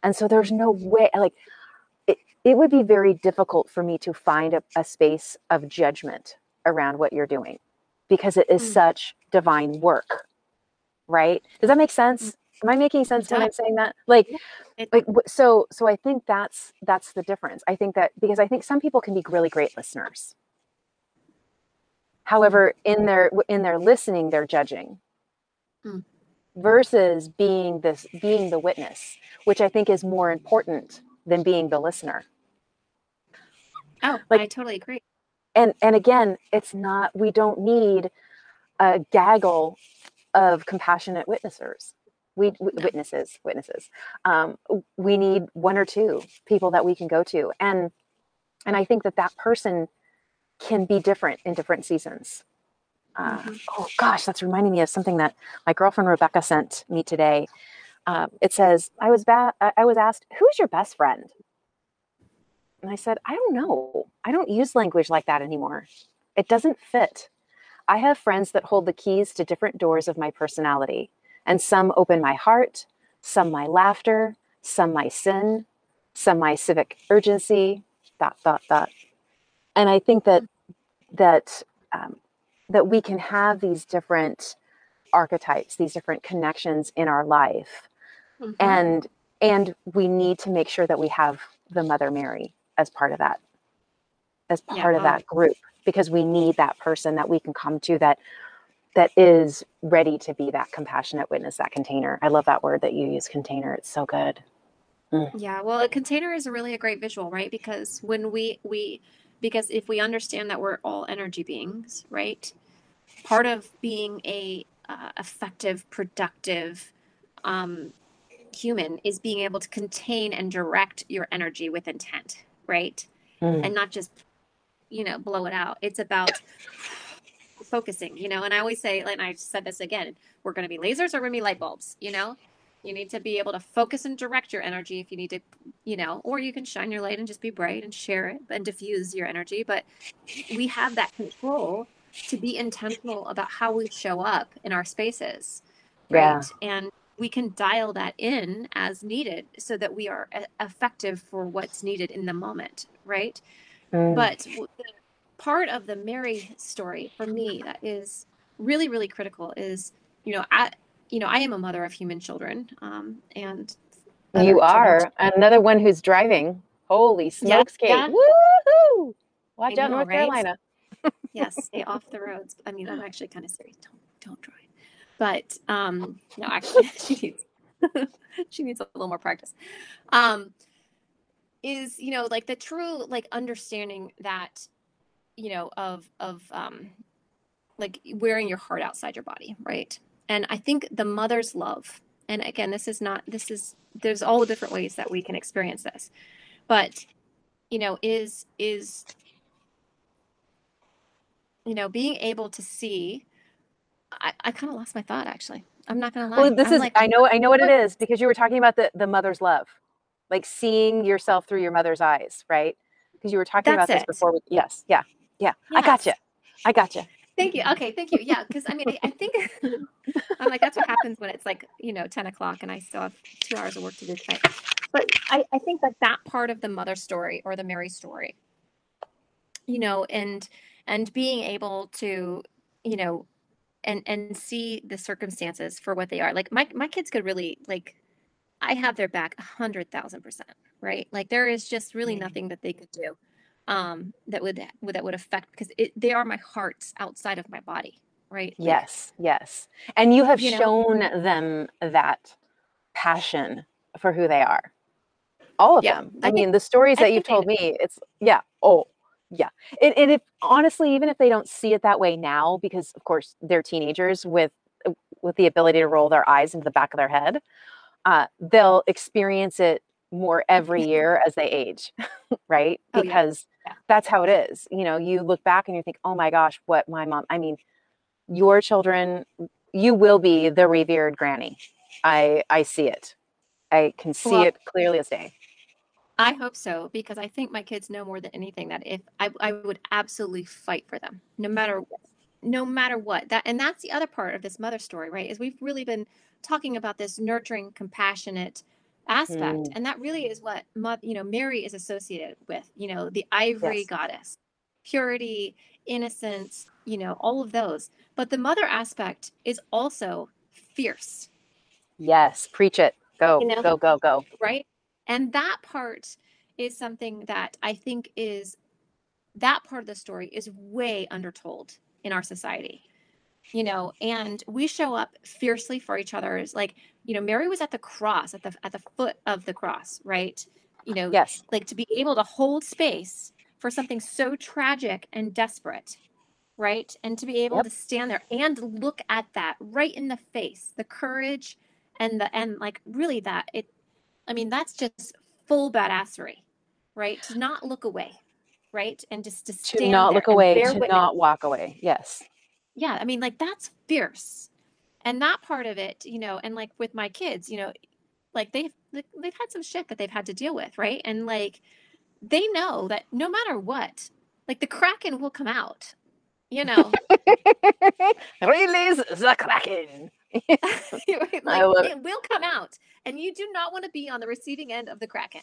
And so there's no way, like, it, would be very difficult for me to find a, a space of judgment around what you're doing because it is Mm. such divine work. Right? Does that make sense? Am I making sense when. I'm saying that? Like, like so so I think that's that's the difference. I think that because I think some people can be really great listeners. However, in their in their listening, they're judging. Mm. Versus being this being the witness, which I think is more important than being the listener. Oh, Like- I totally agree. and and again it's not we don't need a gaggle of compassionate witnessers we No. witnesses witnesses um, we need one or two people that we can go to and and i think that that person can be different in different seasons uh, Mhm. oh gosh that's reminding me of something that my girlfriend rebecca sent me today um, it says i was ba- I was asked who's your best friend and I said, I don't know. I don't use language like that anymore. It doesn't fit. I have friends that hold the keys to different doors of my personality, and some open my heart, some my laughter, some my sin, some my civic urgency, dot, dot, dot. And I think that that um, that we can have these different archetypes, these different connections in our life Mhm. and and we need to make sure that we have the mother mary as part of that as Yeah, part of that group because we need that person that we can come to that that is ready to be that compassionate witness that container i love that word that you use container it's so good Yeah, well, a container is really a great visual, right? Because when we we because if we understand that we're all energy beings, right? Part of being a uh, effective, productive um, human is being able to contain and direct your energy with intent, right? Mm. And not just you know blow it out. It's about focusing, you know. And I always say, and I said this again, we're going to be lasers or we're going to be light bulbs, you know. You need to be able to focus and direct your energy if you need to, you know, or you can shine your light and just be bright and share it and diffuse your energy. But we have that control to be intentional about how we show up in our spaces. Yeah. Right. And we can dial that in as needed so that we are effective for what's needed in the moment. Right. Mm. But the part of the Mary story for me that is really, really critical is, you know, I, you know, I am a mother of human children, um, and you are another one who's driving holy smokes kate yeah. Woohoo! watch I out know, north right? carolina (laughs) yes, stay off the roads. I mean, I'm actually kind of serious. Don't don't drive. But um, no, actually, (laughs) she needs (laughs) she needs a little more practice. Um, is you know like the true like understanding that you know of of um, like wearing your heart outside your body, right? And I think the mother's love, and again, this is not this is there's all the different ways that we can experience this, but you know is is you know, being able to see, I, I kind of lost my thought actually. I'm not gonna lie. well this I'm is like, i know i know what it what- is because you were talking about the the mother's love like seeing yourself through your mother's eyes right because you were talking about this it. before we, yes yeah yeah i got you i got you Thank you. Okay, thank you. Yeah, because I mean, I, I think (laughs) I'm like that's what happens when it's like you know 10 o'clock and I still have two hours of work to do tonight. But I, I think that that part of the mother story or the Mary story, you know, and and being able to, you know, and and see the circumstances for what they are. Like my my kids could really like, I have their back a hundred thousand percent, right? Like there is just really nothing that they could do um that would that would affect because it, they are my hearts outside of my body right Yes, yes. And you have You know? shown them that passion for who they are. All of Yeah, them. I I, think- mean, the stories I that you've told me, it's yeah. Oh, yeah. And, and if honestly, even if they don't see it that way now, because of course they're teenagers with uh, with the ability to roll their eyes into the back of their head, uh, they'll experience it more every (laughs) year as they age, right? Oh, yeah. Because Yeah. that's how it is. You know, you look back and you think, oh my gosh, what my mom. I mean, your children, you will be the revered granny. I I see it. I can see Well- it clearly as day. I hope so because i think my kids know more than anything that if i, I would absolutely fight for them no matter what, no matter what that and that's the other part of this mother story right is we've really been talking about this nurturing compassionate aspect Mm. and that really is what you know mary is associated with you know the ivory Yes. goddess purity innocence you know all of those but the mother aspect is also fierce Yes, preach it. Go, You know? go, go, go. right? And that part is something that I think is that part of the story is way undertold in our society. You know, and we show up fiercely for each other. It's like, you know, Mary was at the cross, at the at the foot of the cross, right? You know, Yes. like to be able to hold space for something so tragic and desperate right and to be able Yep. to stand there and look at that right in the face the courage and the and like really that it i mean mm-hmm. that's just full badassery right to not look away right and just to To not look away, to witness. not walk away. Yes. yeah i mean like that's fierce and that part of it you know and like with my kids you know like they've like, they've had some shit that they've had to deal with right and like they know that no matter what like the kraken will come out you know (laughs) Release the kraken. (laughs) (laughs) Like it will come out and you do not want to be on the receiving end of the kraken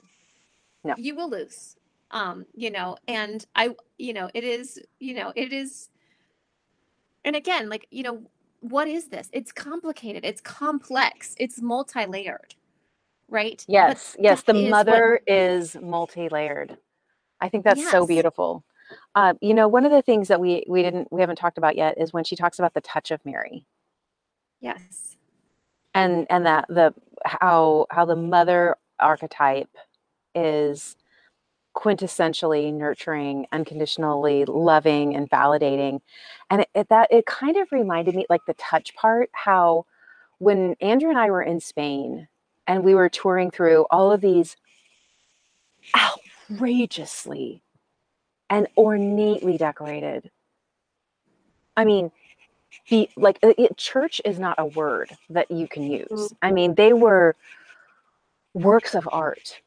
No. you will lose um you know and i you know it is you know it is and again like you know what is this it's complicated it's complex it's multi-layered right But Yes, yes. The is mother is multi-layered. I think that's so beautiful. Uh, you know, one of the things that we we didn't we haven't talked about yet is when she talks about the touch of Mary yes and and that the how how the mother archetype is quintessentially nurturing, unconditionally loving and validating, and it, it that it kind of reminded me like the touch part how when Andrew and I were in Spain and we were touring through all of these outrageously and ornately decorated. I mean, the like it, church is not a word that you can use. I mean, they were works of art.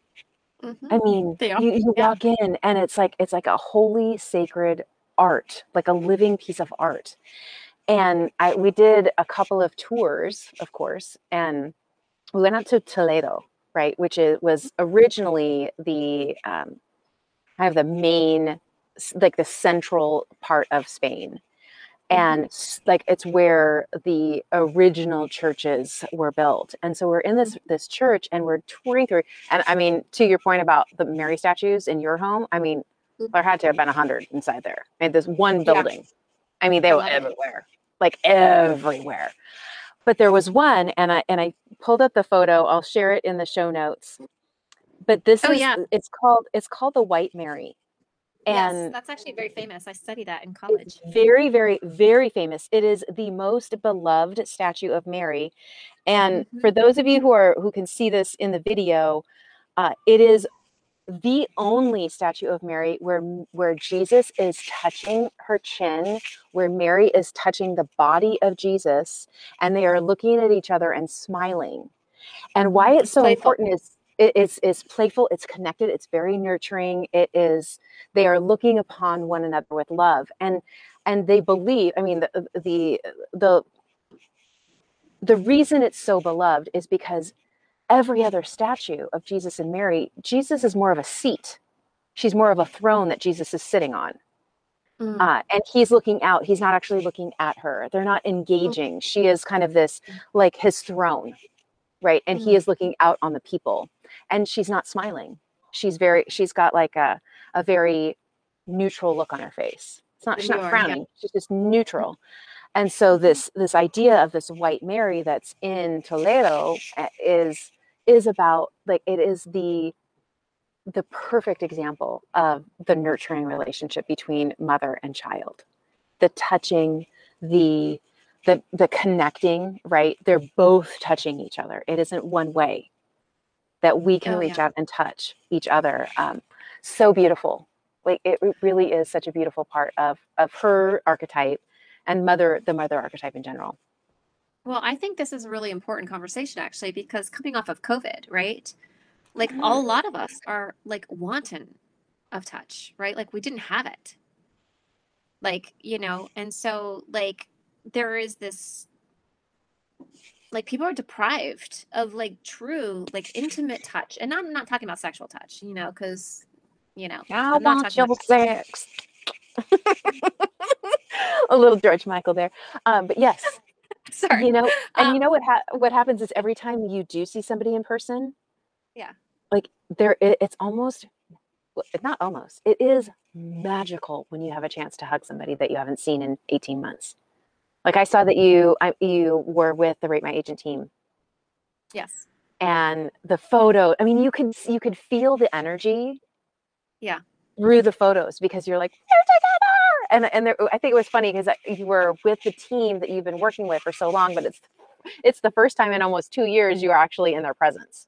Mhm. I mean, you, you yeah. walk in and it's like it's like a holy sacred art, like a living piece of art. And I we did a couple of tours, of course, and we went out to Toledo, right, which is was originally the um, kind of the main, like the central part of Spain, and like it's where the original churches were built. And so we're in this this church and we're touring through. And I mean, to your point about the Mary statues in your home, I mean, there had to have been a hundred inside there. I mean, there's one Yeah. building. I mean, they I were love it. everywhere, like everywhere. But there was one, and I and I pulled up the photo. I'll share it in the show notes. But this Oh, is yeah. it's called it's called the White Mary, yes and that's actually very famous i studied that in college very very very famous. It is the most beloved statue of Mary, and Mhm. for those of you who are who can see this in the video, uh, it is the only statue of Mary where where Jesus is touching her chin, where Mary is touching the body of Jesus, and they are looking at each other and smiling. And why it's It's so playful. important is it is is playful, it's connected, it's very nurturing. It is they are looking upon one another with love, and and they believe. I mean, the the the the reason it's so beloved is because every other statue of Jesus and Mary, Jesus is more of a seat. She's more of a throne that Jesus is sitting on. Mm. Uh, and he's looking out. He's not actually looking at her. They're not engaging. She is kind of this, like his throne, right? And he Mm. is looking out on the people. And she's not smiling. She's very, she's got like a, a very neutral look on her face. It's not, she's not frowning. She's just neutral. And so this this idea of this white Mary that's in Toledo uh, is is about like it is the the perfect example of the nurturing relationship between mother and child the touching the the the connecting right they're both touching each other it isn't one way that we can Oh, reach yeah. out and touch each other um, so beautiful like it really is such a beautiful part of of her archetype and mother the mother archetype in general Well, I think this is a really important conversation actually because coming off of COVID, right? Like Mhm. a lot of us are like wanton of touch, right? Like we didn't have it. Like, you know, and so like there is this like people are deprived of like true like intimate touch. And I'm not talking about sexual touch, you know, cuz you know, I'm not talking about sex. (laughs) a little George Michael there, um, but yes, (laughs) Sorry. You know, and Um, you know what ha- what happens is every time you do see somebody in person, Yeah. like there, it, it's almost, not almost, it is magical when you have a chance to hug somebody that you haven't seen in 18 months. Like I saw that you, I, you were with the Rate My Agent team, yes. and the photo. I mean, you could you could feel the energy, Yeah. through the photos because you're like they're together, and and there, I think it was funny because uh, you were with the team that you've been working with for so long, but it's it's the first time in almost two years you are actually in their presence.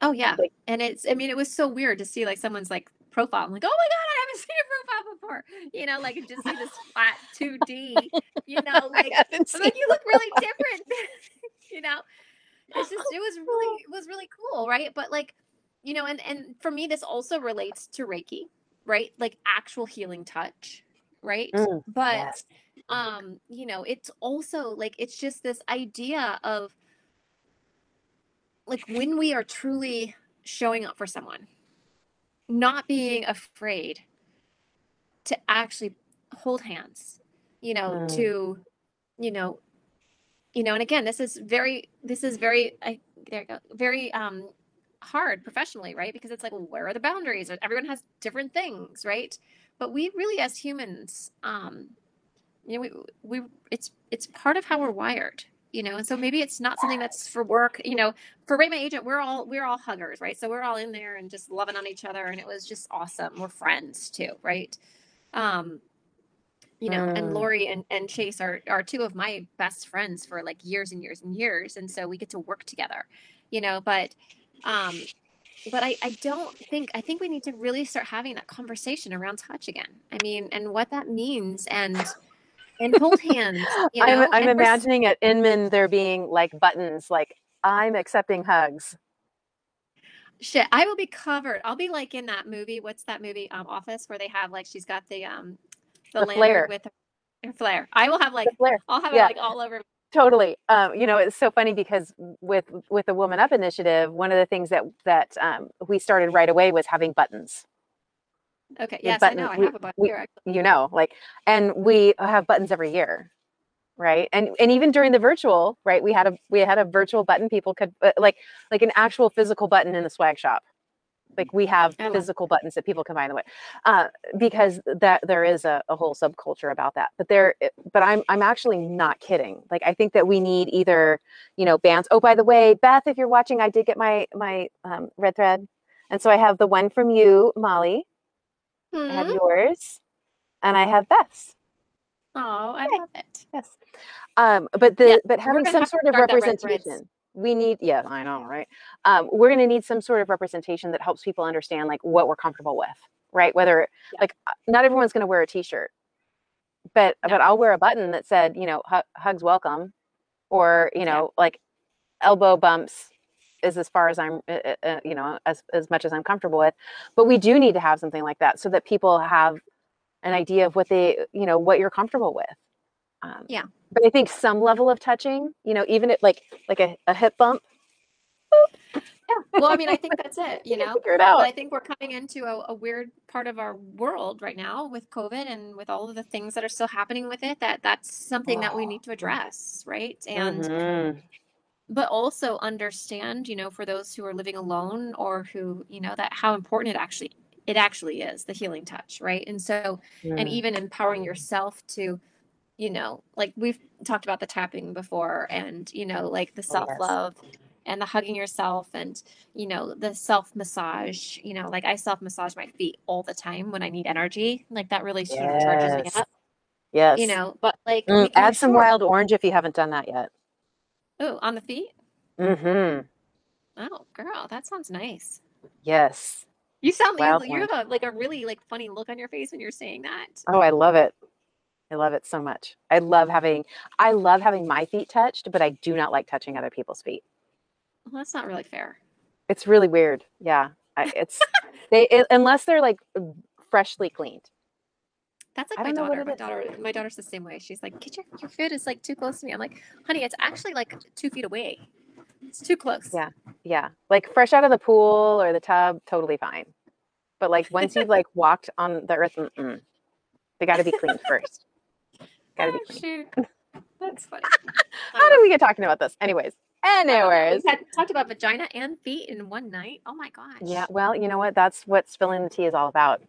Oh yeah. Like- and it's I mean it was so weird to see like someone's like profile. I'm like, oh my god, Haven't (laughs) seen your profile before. You know, like just see this (laughs) flat 2D, you know, (laughs) like like you look really different. you know. It's just it was really it was really cool, right? But like, you know, and and for me this also relates to Reiki, right? Like actual healing touch, right? Mm, but um you know it's also like it's just this idea of like when we are truly showing up for someone not being afraid to actually hold hands you know Mm. to you know you know and again this is very this is very I, there you go very um hard professionally right? Because it's like well, where are the boundaries? Everyone has different things right? But we really as humans um you know we we it's it's part of how we're wired you know? And so maybe it's not something that's for work you know for rate my agent we're all we're all huggers right? So we're all in there and just loving on each other and it was just awesome. We're friends too right um you know and Mm. lori and, and chase are are two of my best friends for like years and years and years and so we get to work together you know but um but I, I don't think I think we need to really start having that conversation around touch again. I mean, and what that means and and hold (laughs) hands. You know, I'm, I'm imagining at Inman there being like buttons like I'm accepting hugs. Shit. I will be covered. I'll be like in that movie. What's that movie? Um, Office, where they have like she's got the um the, The flair. with her flair. I will have like The flair. I'll have Yeah. it like all over. Totally. Um, you know, it's so funny because with with the Woman Up initiative, one of the things that that um, we started right away was having buttons. Okay. Yes, button- I know. I have a button we- here. actually. You know, like, and we have buttons every year, right? And and even during the virtual, right? We had a we had a virtual button. People could uh, like like an actual physical button in the swag shop. Like we have physical buttons that people can buy in the way, uh, because that there is a, a whole subculture about that. But there, but I'm I'm actually not kidding. Like I think that we need either, you know, bands. Oh, by the way, Beth, if you're watching, I did get my my um, red thread, and so I have the one from you, Molly. I have Hmm? yours, and I have Beth's. Oh, I love it. Yes. Um, but the Yeah, but we're having gonna some have to sort of start that red representation. We need, yeah, I know, right? Um, we're going to need some sort of representation that helps people understand like what we're comfortable with, right? Whether Yeah. like uh, not everyone's going to wear a T-shirt, but No. but I'll wear a button that said, you know, hu- hugs welcome, or you Yeah. know, like elbow bumps is as far as I'm, uh, uh, uh, you know, as as much as I'm comfortable with. But we do need to have something like that so that people have an idea of what they, you know, what you're comfortable with. Um, Yeah. But I think some level of touching, you know, even at like like a, a hip bump, Yeah. Well, I mean, I think that's it. (laughs) You know. figure it But out. I think we're coming into a, a weird part of our world right now with COVID and with all of the things that are still happening with it. That that's something that we need to address, right? And Mhm. but also understand, you know, for those who are living alone or who, you know, that how important it actually it actually is the healing touch, right? And so, and Mm. even empowering yourself to, you know, like we've talked about the tapping before, and you know, like the Oh, yes. self love and the hugging yourself and you know the self massage you know like i self massage my feet all the time when i need energy like that really sort of charges me up Yes. you know but like Mm, add some restore- wild orange if you haven't done that yet. oh on the feet Mm hmm oh girl that sounds nice Yes. You sound you, Wild you have a like a really like funny look on your face when you're saying that Oh, I love it. I love it so much. I love having I love having my feet touched, but I do not like touching other people's feet. well, that's not really fair It's really weird. Yeah. I, it's they it, unless they're like freshly cleaned. that's like my don't know what daughter my daughter my daughter's the same way she's like get your, your foot is like too close to me i'm like honey it's actually like two feet away it's too close Yeah. Yeah. Like fresh out of the pool or the tub, totally fine. But like once you've like (laughs) walked on the earth, mm-mm. they got to be cleaned first. Got to be Oh, clean. shoot. That's funny. (laughs) How did we get talking about this? Anyways, anyways. We had talked about vagina and feet in one night. Oh my gosh. Yeah, well, you know what? That's what spilling the tea is all about.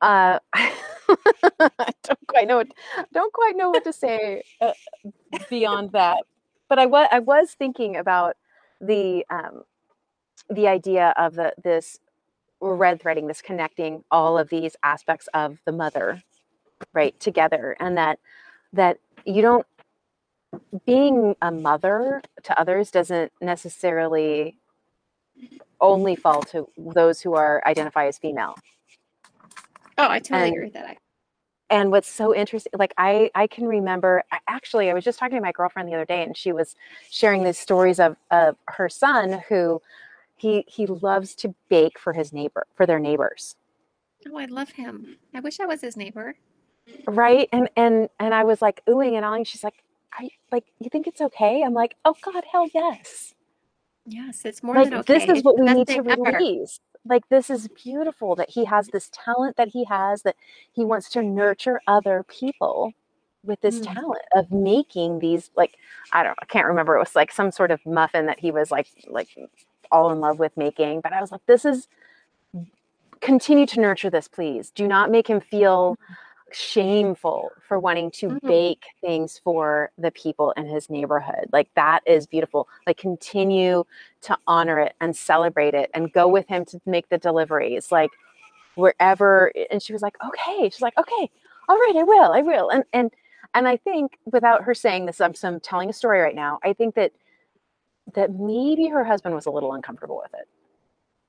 Uh, (laughs) I don't quite know what don't quite know what to say uh, beyond that. But I was I was thinking about the um, the idea of the this red threading, this connecting all of these aspects of the mother, right, together, and that that you don't being a mother to others doesn't necessarily only fall to those who are identify as female. Oh, I totally And- agree with that. And what's so interesting like i i can remember actually i was just talking to my girlfriend the other day and she was sharing these stories of of her son who he he loves to bake for his neighbor for their neighbors Oh, I love him. I wish I was his neighbor. right and and and i was like oohing and awing she's like i like you think it's okay i'm like oh god hell yes Yes, it's more like than okay. this is what we need to ever. release like this is beautiful that he has this talent that he has that he wants to nurture other people with this Mm. talent of making these like i don't i can't remember it was like some sort of muffin that he was like like all in love with making but i was like this is continue to nurture this please do not make him feel shameful for wanting to Mhm. bake things for the people in his neighborhood. Like that is beautiful. Like continue to honor it and celebrate it and go with him to make the deliveries like wherever and she was like okay. She's like okay. All right i will i will. And and and i think without her saying this i'm, so I'm telling a story right now i think that that maybe her husband was a little uncomfortable with it.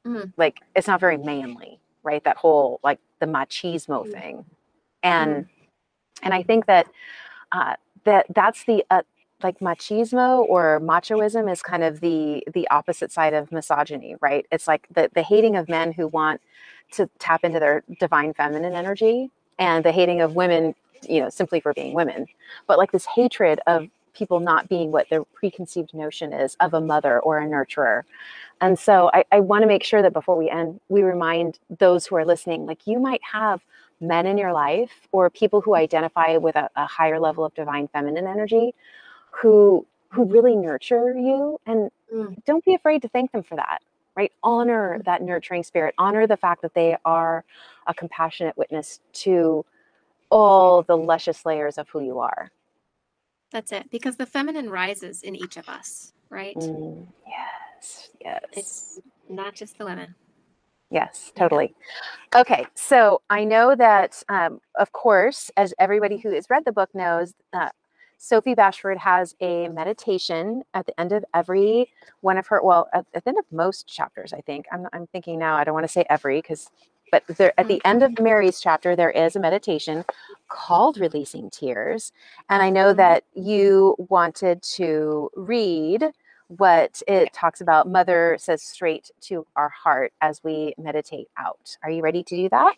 Mhm. like it's not very manly right? That whole like the machismo Mm. thing and and i think that uh that that's the uh, like machismo or machoism is kind of the the opposite side of misogyny right? It's like the the hating of men who want to tap into their divine feminine energy and the hating of women you know simply for being women. But like this hatred of people not being what their preconceived notion is of a mother or a nurturer. And so i, I want to make sure that before we end we remind those who are listening like you might have men in your life or people who identify with a, a higher level of divine feminine energy who who really nurture you and Mm. don't be afraid to thank them for that right honor that nurturing spirit honor the fact that they are a compassionate witness to all the luscious layers of who you are That's it. Because the feminine rises in each of us, right? Mm, yes yes It's not just the women. Yes, totally. Okay, so I know that, um, of course, as everybody who has read the book knows, uh, Sophie Bashford has a meditation at the end of every one of her, well, at, at the end of most chapters, I think. I'm, I'm thinking now, I don't want to say every because, but there, at the end of Mary's chapter, there is a meditation called Releasing Tears. And I know Mhm. that you wanted to read what it talks about. Mother says straight to our heart as we meditate out. Are you ready to do that?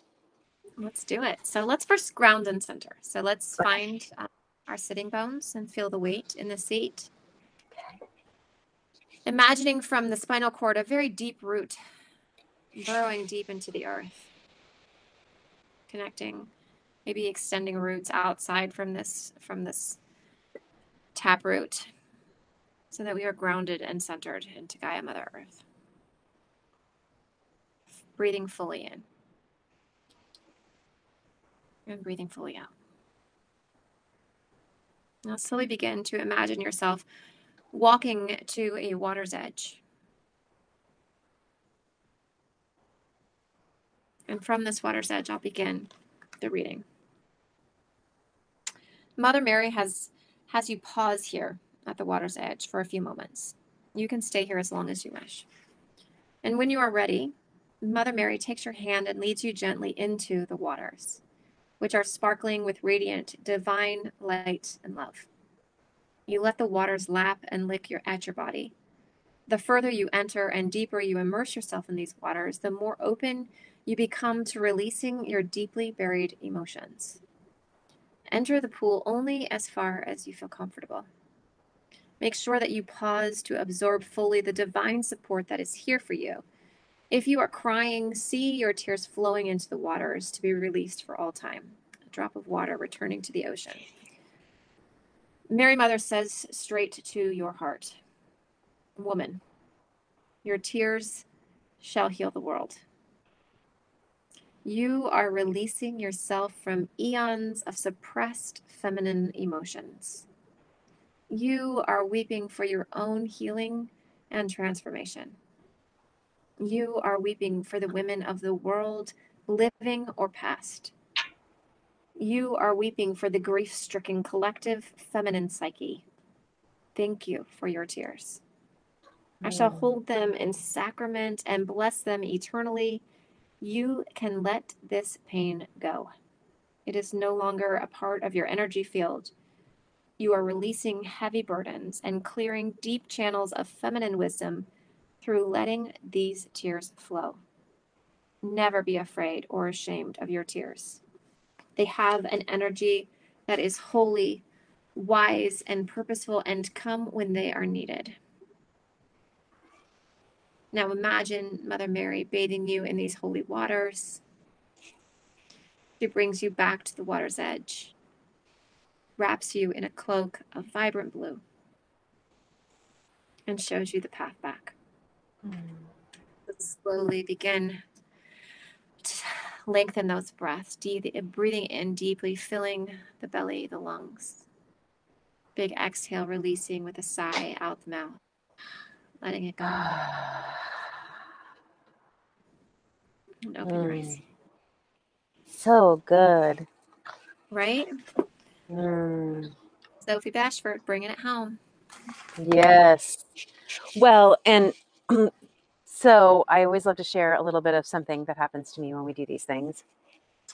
Let's do it. So let's first ground and center. So let's find uh, our sitting bones and feel the weight in the seat. Imagining from the spinal cord a very deep root burrowing deep into the earth, connecting, maybe extending roots outside from this from this tap root, so that we are grounded and centered into Gaia Mother Earth. Breathing fully in and breathing fully out. Now, slowly begin to imagine yourself walking to a water's edge. And from this water's edge, I'll begin the reading. Mother Mary has has you pause here at the water's edge for a few moments. You can stay here as long as you wish. And when you are ready, Mother Mary takes your hand and leads you gently into the waters which are sparkling with radiant, divine light and love. You let the waters lap and lick your at your body. The further you enter and deeper you immerse yourself in these waters, the more open you become to releasing your deeply buried emotions. Enter the pool only as far as you feel comfortable. Make sure that you pause to absorb fully the divine support that is here for you. If you are crying, see your tears flowing into the waters to be released for all time. A drop of water returning to the ocean. Mary Mother says straight to your heart Woman, your tears shall heal the world. You are releasing yourself from eons of suppressed feminine emotions. You are weeping for your own healing and transformation. You are weeping for the women of the world, living or past. You are weeping for the grief stricken collective feminine psyche. Thank you for your tears. I shall Mm. hold them in sacrament and bless them eternally. You can let this pain go. It is no longer a part of your energy field. You are releasing heavy burdens and clearing deep channels of feminine wisdom through letting these tears flow. Never be afraid or ashamed of your tears. They have an energy that is holy, wise, and purposeful and come when they are needed. Now imagine Mother Mary bathing you in these holy waters. She brings you back to the water's edge, wraps you in a cloak of vibrant blue, and shows you the path back. Slowly begin to lengthen those breaths, de- breathing in deeply, filling the belly, the lungs. Big exhale, releasing with a sigh out the mouth, letting it go. And open your eyes. Mm. So good. Right? Mm. Sophie Bashford bringing it home. Yes. Well, and (clears throat) so I always love to share a little bit of something that happens to me when we do these things.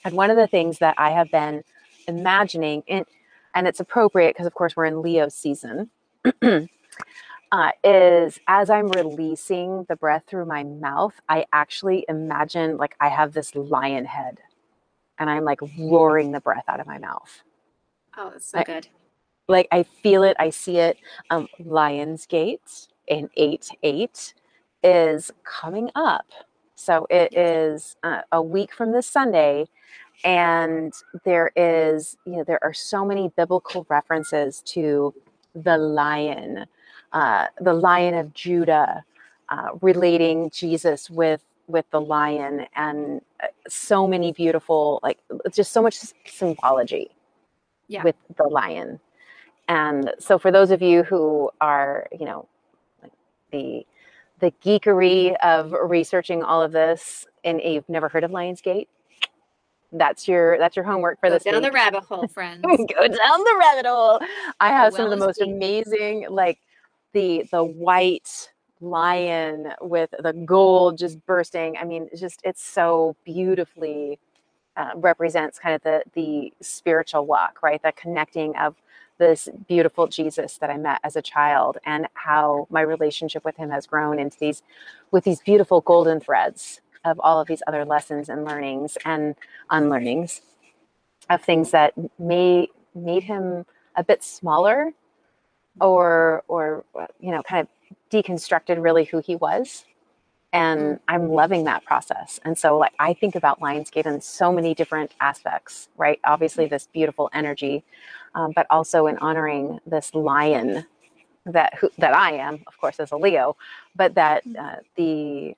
And one of the things that I have been imagining, and, and it's appropriate because, of course, we're in Leo season, (clears throat) uh, is as I'm releasing the breath through my mouth, I actually imagine like I have this lion head and I'm like roaring the breath out of my mouth Oh, that's so I- good. like I feel it, I see it. Um, Lionsgate in eight eight is coming up, so it is uh, a week from this Sunday, and there is you know there are so many biblical references to the lion, uh, the Lion of Judah, uh, relating Jesus with with the lion, and uh, so many beautiful like just so much symbology Yeah. with the lion. And so for those of you who are, you know, the the geekery of researching all of this and you've never heard of Lionsgate, that's your that's your homework for Go this down the rabbit hole, (laughs) friends. Go down the rabbit hole. I have some of the most deep. amazing, like the the white lion with the gold just bursting. I mean, just it's so beautifully uh, represents kind of the the spiritual walk, right? The connecting of this beautiful Jesus that I met as a child, and how my relationship with him has grown into these with these beautiful golden threads of all of these other lessons and learnings and unlearnings of things that may made him a bit smaller or or you know kind of deconstructed really who he was and i'm loving that process. And so like i think about lionsgate in so many different aspects right? Obviously this beautiful energy um, but also in honoring this lion that who, that i am of course as a leo but that uh, the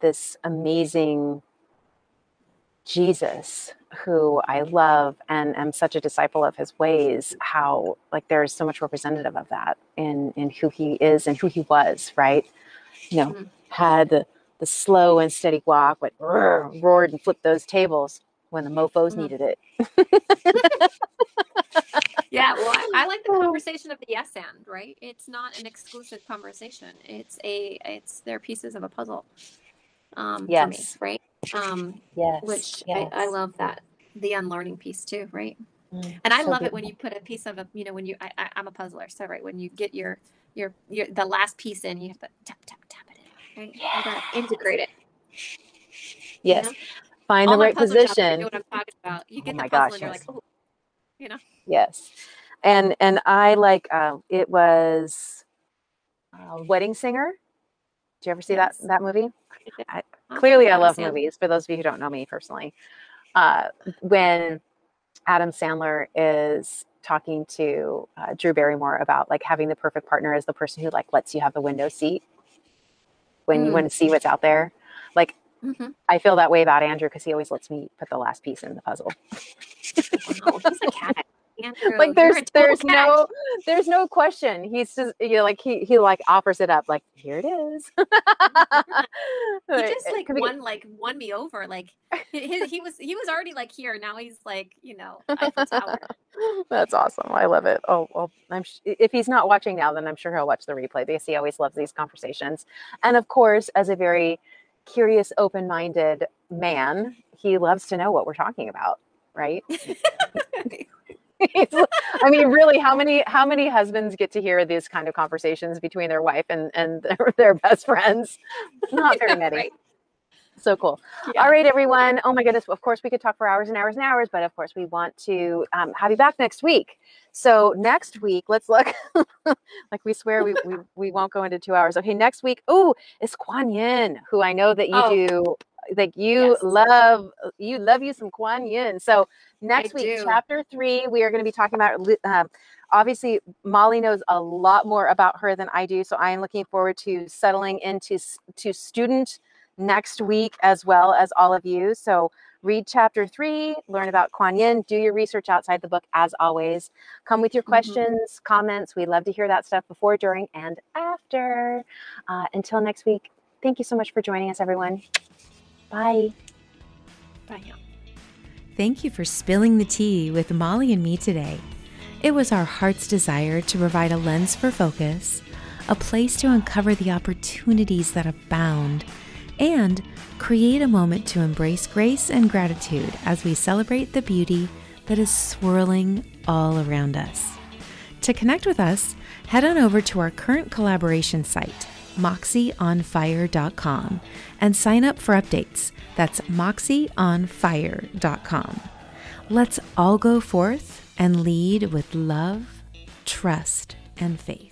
this amazing jesus who i love and am such a disciple of his ways how like there's so much representative of that in in who he is and who he was right? You know Mhm. Had the, the slow and steady walk but roared and flipped those tables when the mofos Mhm. needed it Yeah, well, I, I like the (laughs) conversation of the yes and, right? It's not an exclusive conversation. It's a it's they're pieces of a puzzle. Um Yes. for me, right? Um yes which yes. I, I love that the unlearning piece too, right? Mm, And I so love it when you put a piece of a you know when you I, I I'm a puzzler, so right when you get your your your the last piece in, you have to tap tap tap it in, gotta integrate it. you yes know? find All the right position know what I'm talking about. You Oh get my the puzzle gosh, and you're yes. like, oh, you know. Yes, and and I like uh, it was uh, Wedding Singer. Did you ever see Yes. that that movie? I, clearly, I love movies. For those of you who don't know me personally, uh, when Adam Sandler is talking to uh, Drew Barrymore about like having the perfect partner as the person who like lets you have the window seat when you Mm. want to see what's out there. Like Mhm. I feel that way about Andrew because he always lets me put the last piece in the puzzle. Wow, he's a cat. (laughs) Andrew, like there's there's cat. no there's no question. He's just you know, like he he like offers it up like here it is. Mm-hmm. (laughs) He just like be- won like won me over. Like (laughs) he, he, he was he was already like here. Now he's like you know Eiffel Tower. (laughs) That's awesome. I love it. Oh, well, I'm sh- if he's not watching now, then I'm sure he'll watch the replay because he always loves these conversations. And of course, as a very curious, open-minded man, he loves to know what we're talking about, right? (laughs) I mean, really, how many how many husbands get to hear these kind of conversations between their wife and and (laughs) their, their best friends? Not very (laughs) many. Right. So cool. Yeah. All right, everyone. Oh my goodness. Of course, we could talk for hours and hours and hours, but of course, we want to um, have you back next week. So next week, let's look. like we swear we, we we won't go into two hours. Okay, next week. Oh, it's Kuan Yin, who I know that you Oh. do. Like you Yes. love you love you some Kuan Yin. So next week, do. chapter three, we are going to be talking about. Um, obviously, Molly knows a lot more about her than I do, so I am looking forward to settling into to student next week as well as all of you. So read chapter three, learn about Kuan Yin, do your research outside the book as always. Come with your Mhm. questions, comments. We love to hear that stuff before, during, and after. Uh, until next week, thank you so much for joining us, everyone. Bye. Bye now. Thank you for spilling the tea with Molly and me today. It was our heart's desire to provide a lens for focus, a place to uncover the opportunities that abound, and create a moment to embrace grace and gratitude as we celebrate the beauty that is swirling all around us. To connect with us, head on over to our current collaboration site, moxieonfire.com, and sign up for updates. That's moxieonfire.com. Let's all go forth and lead with love, trust, and faith.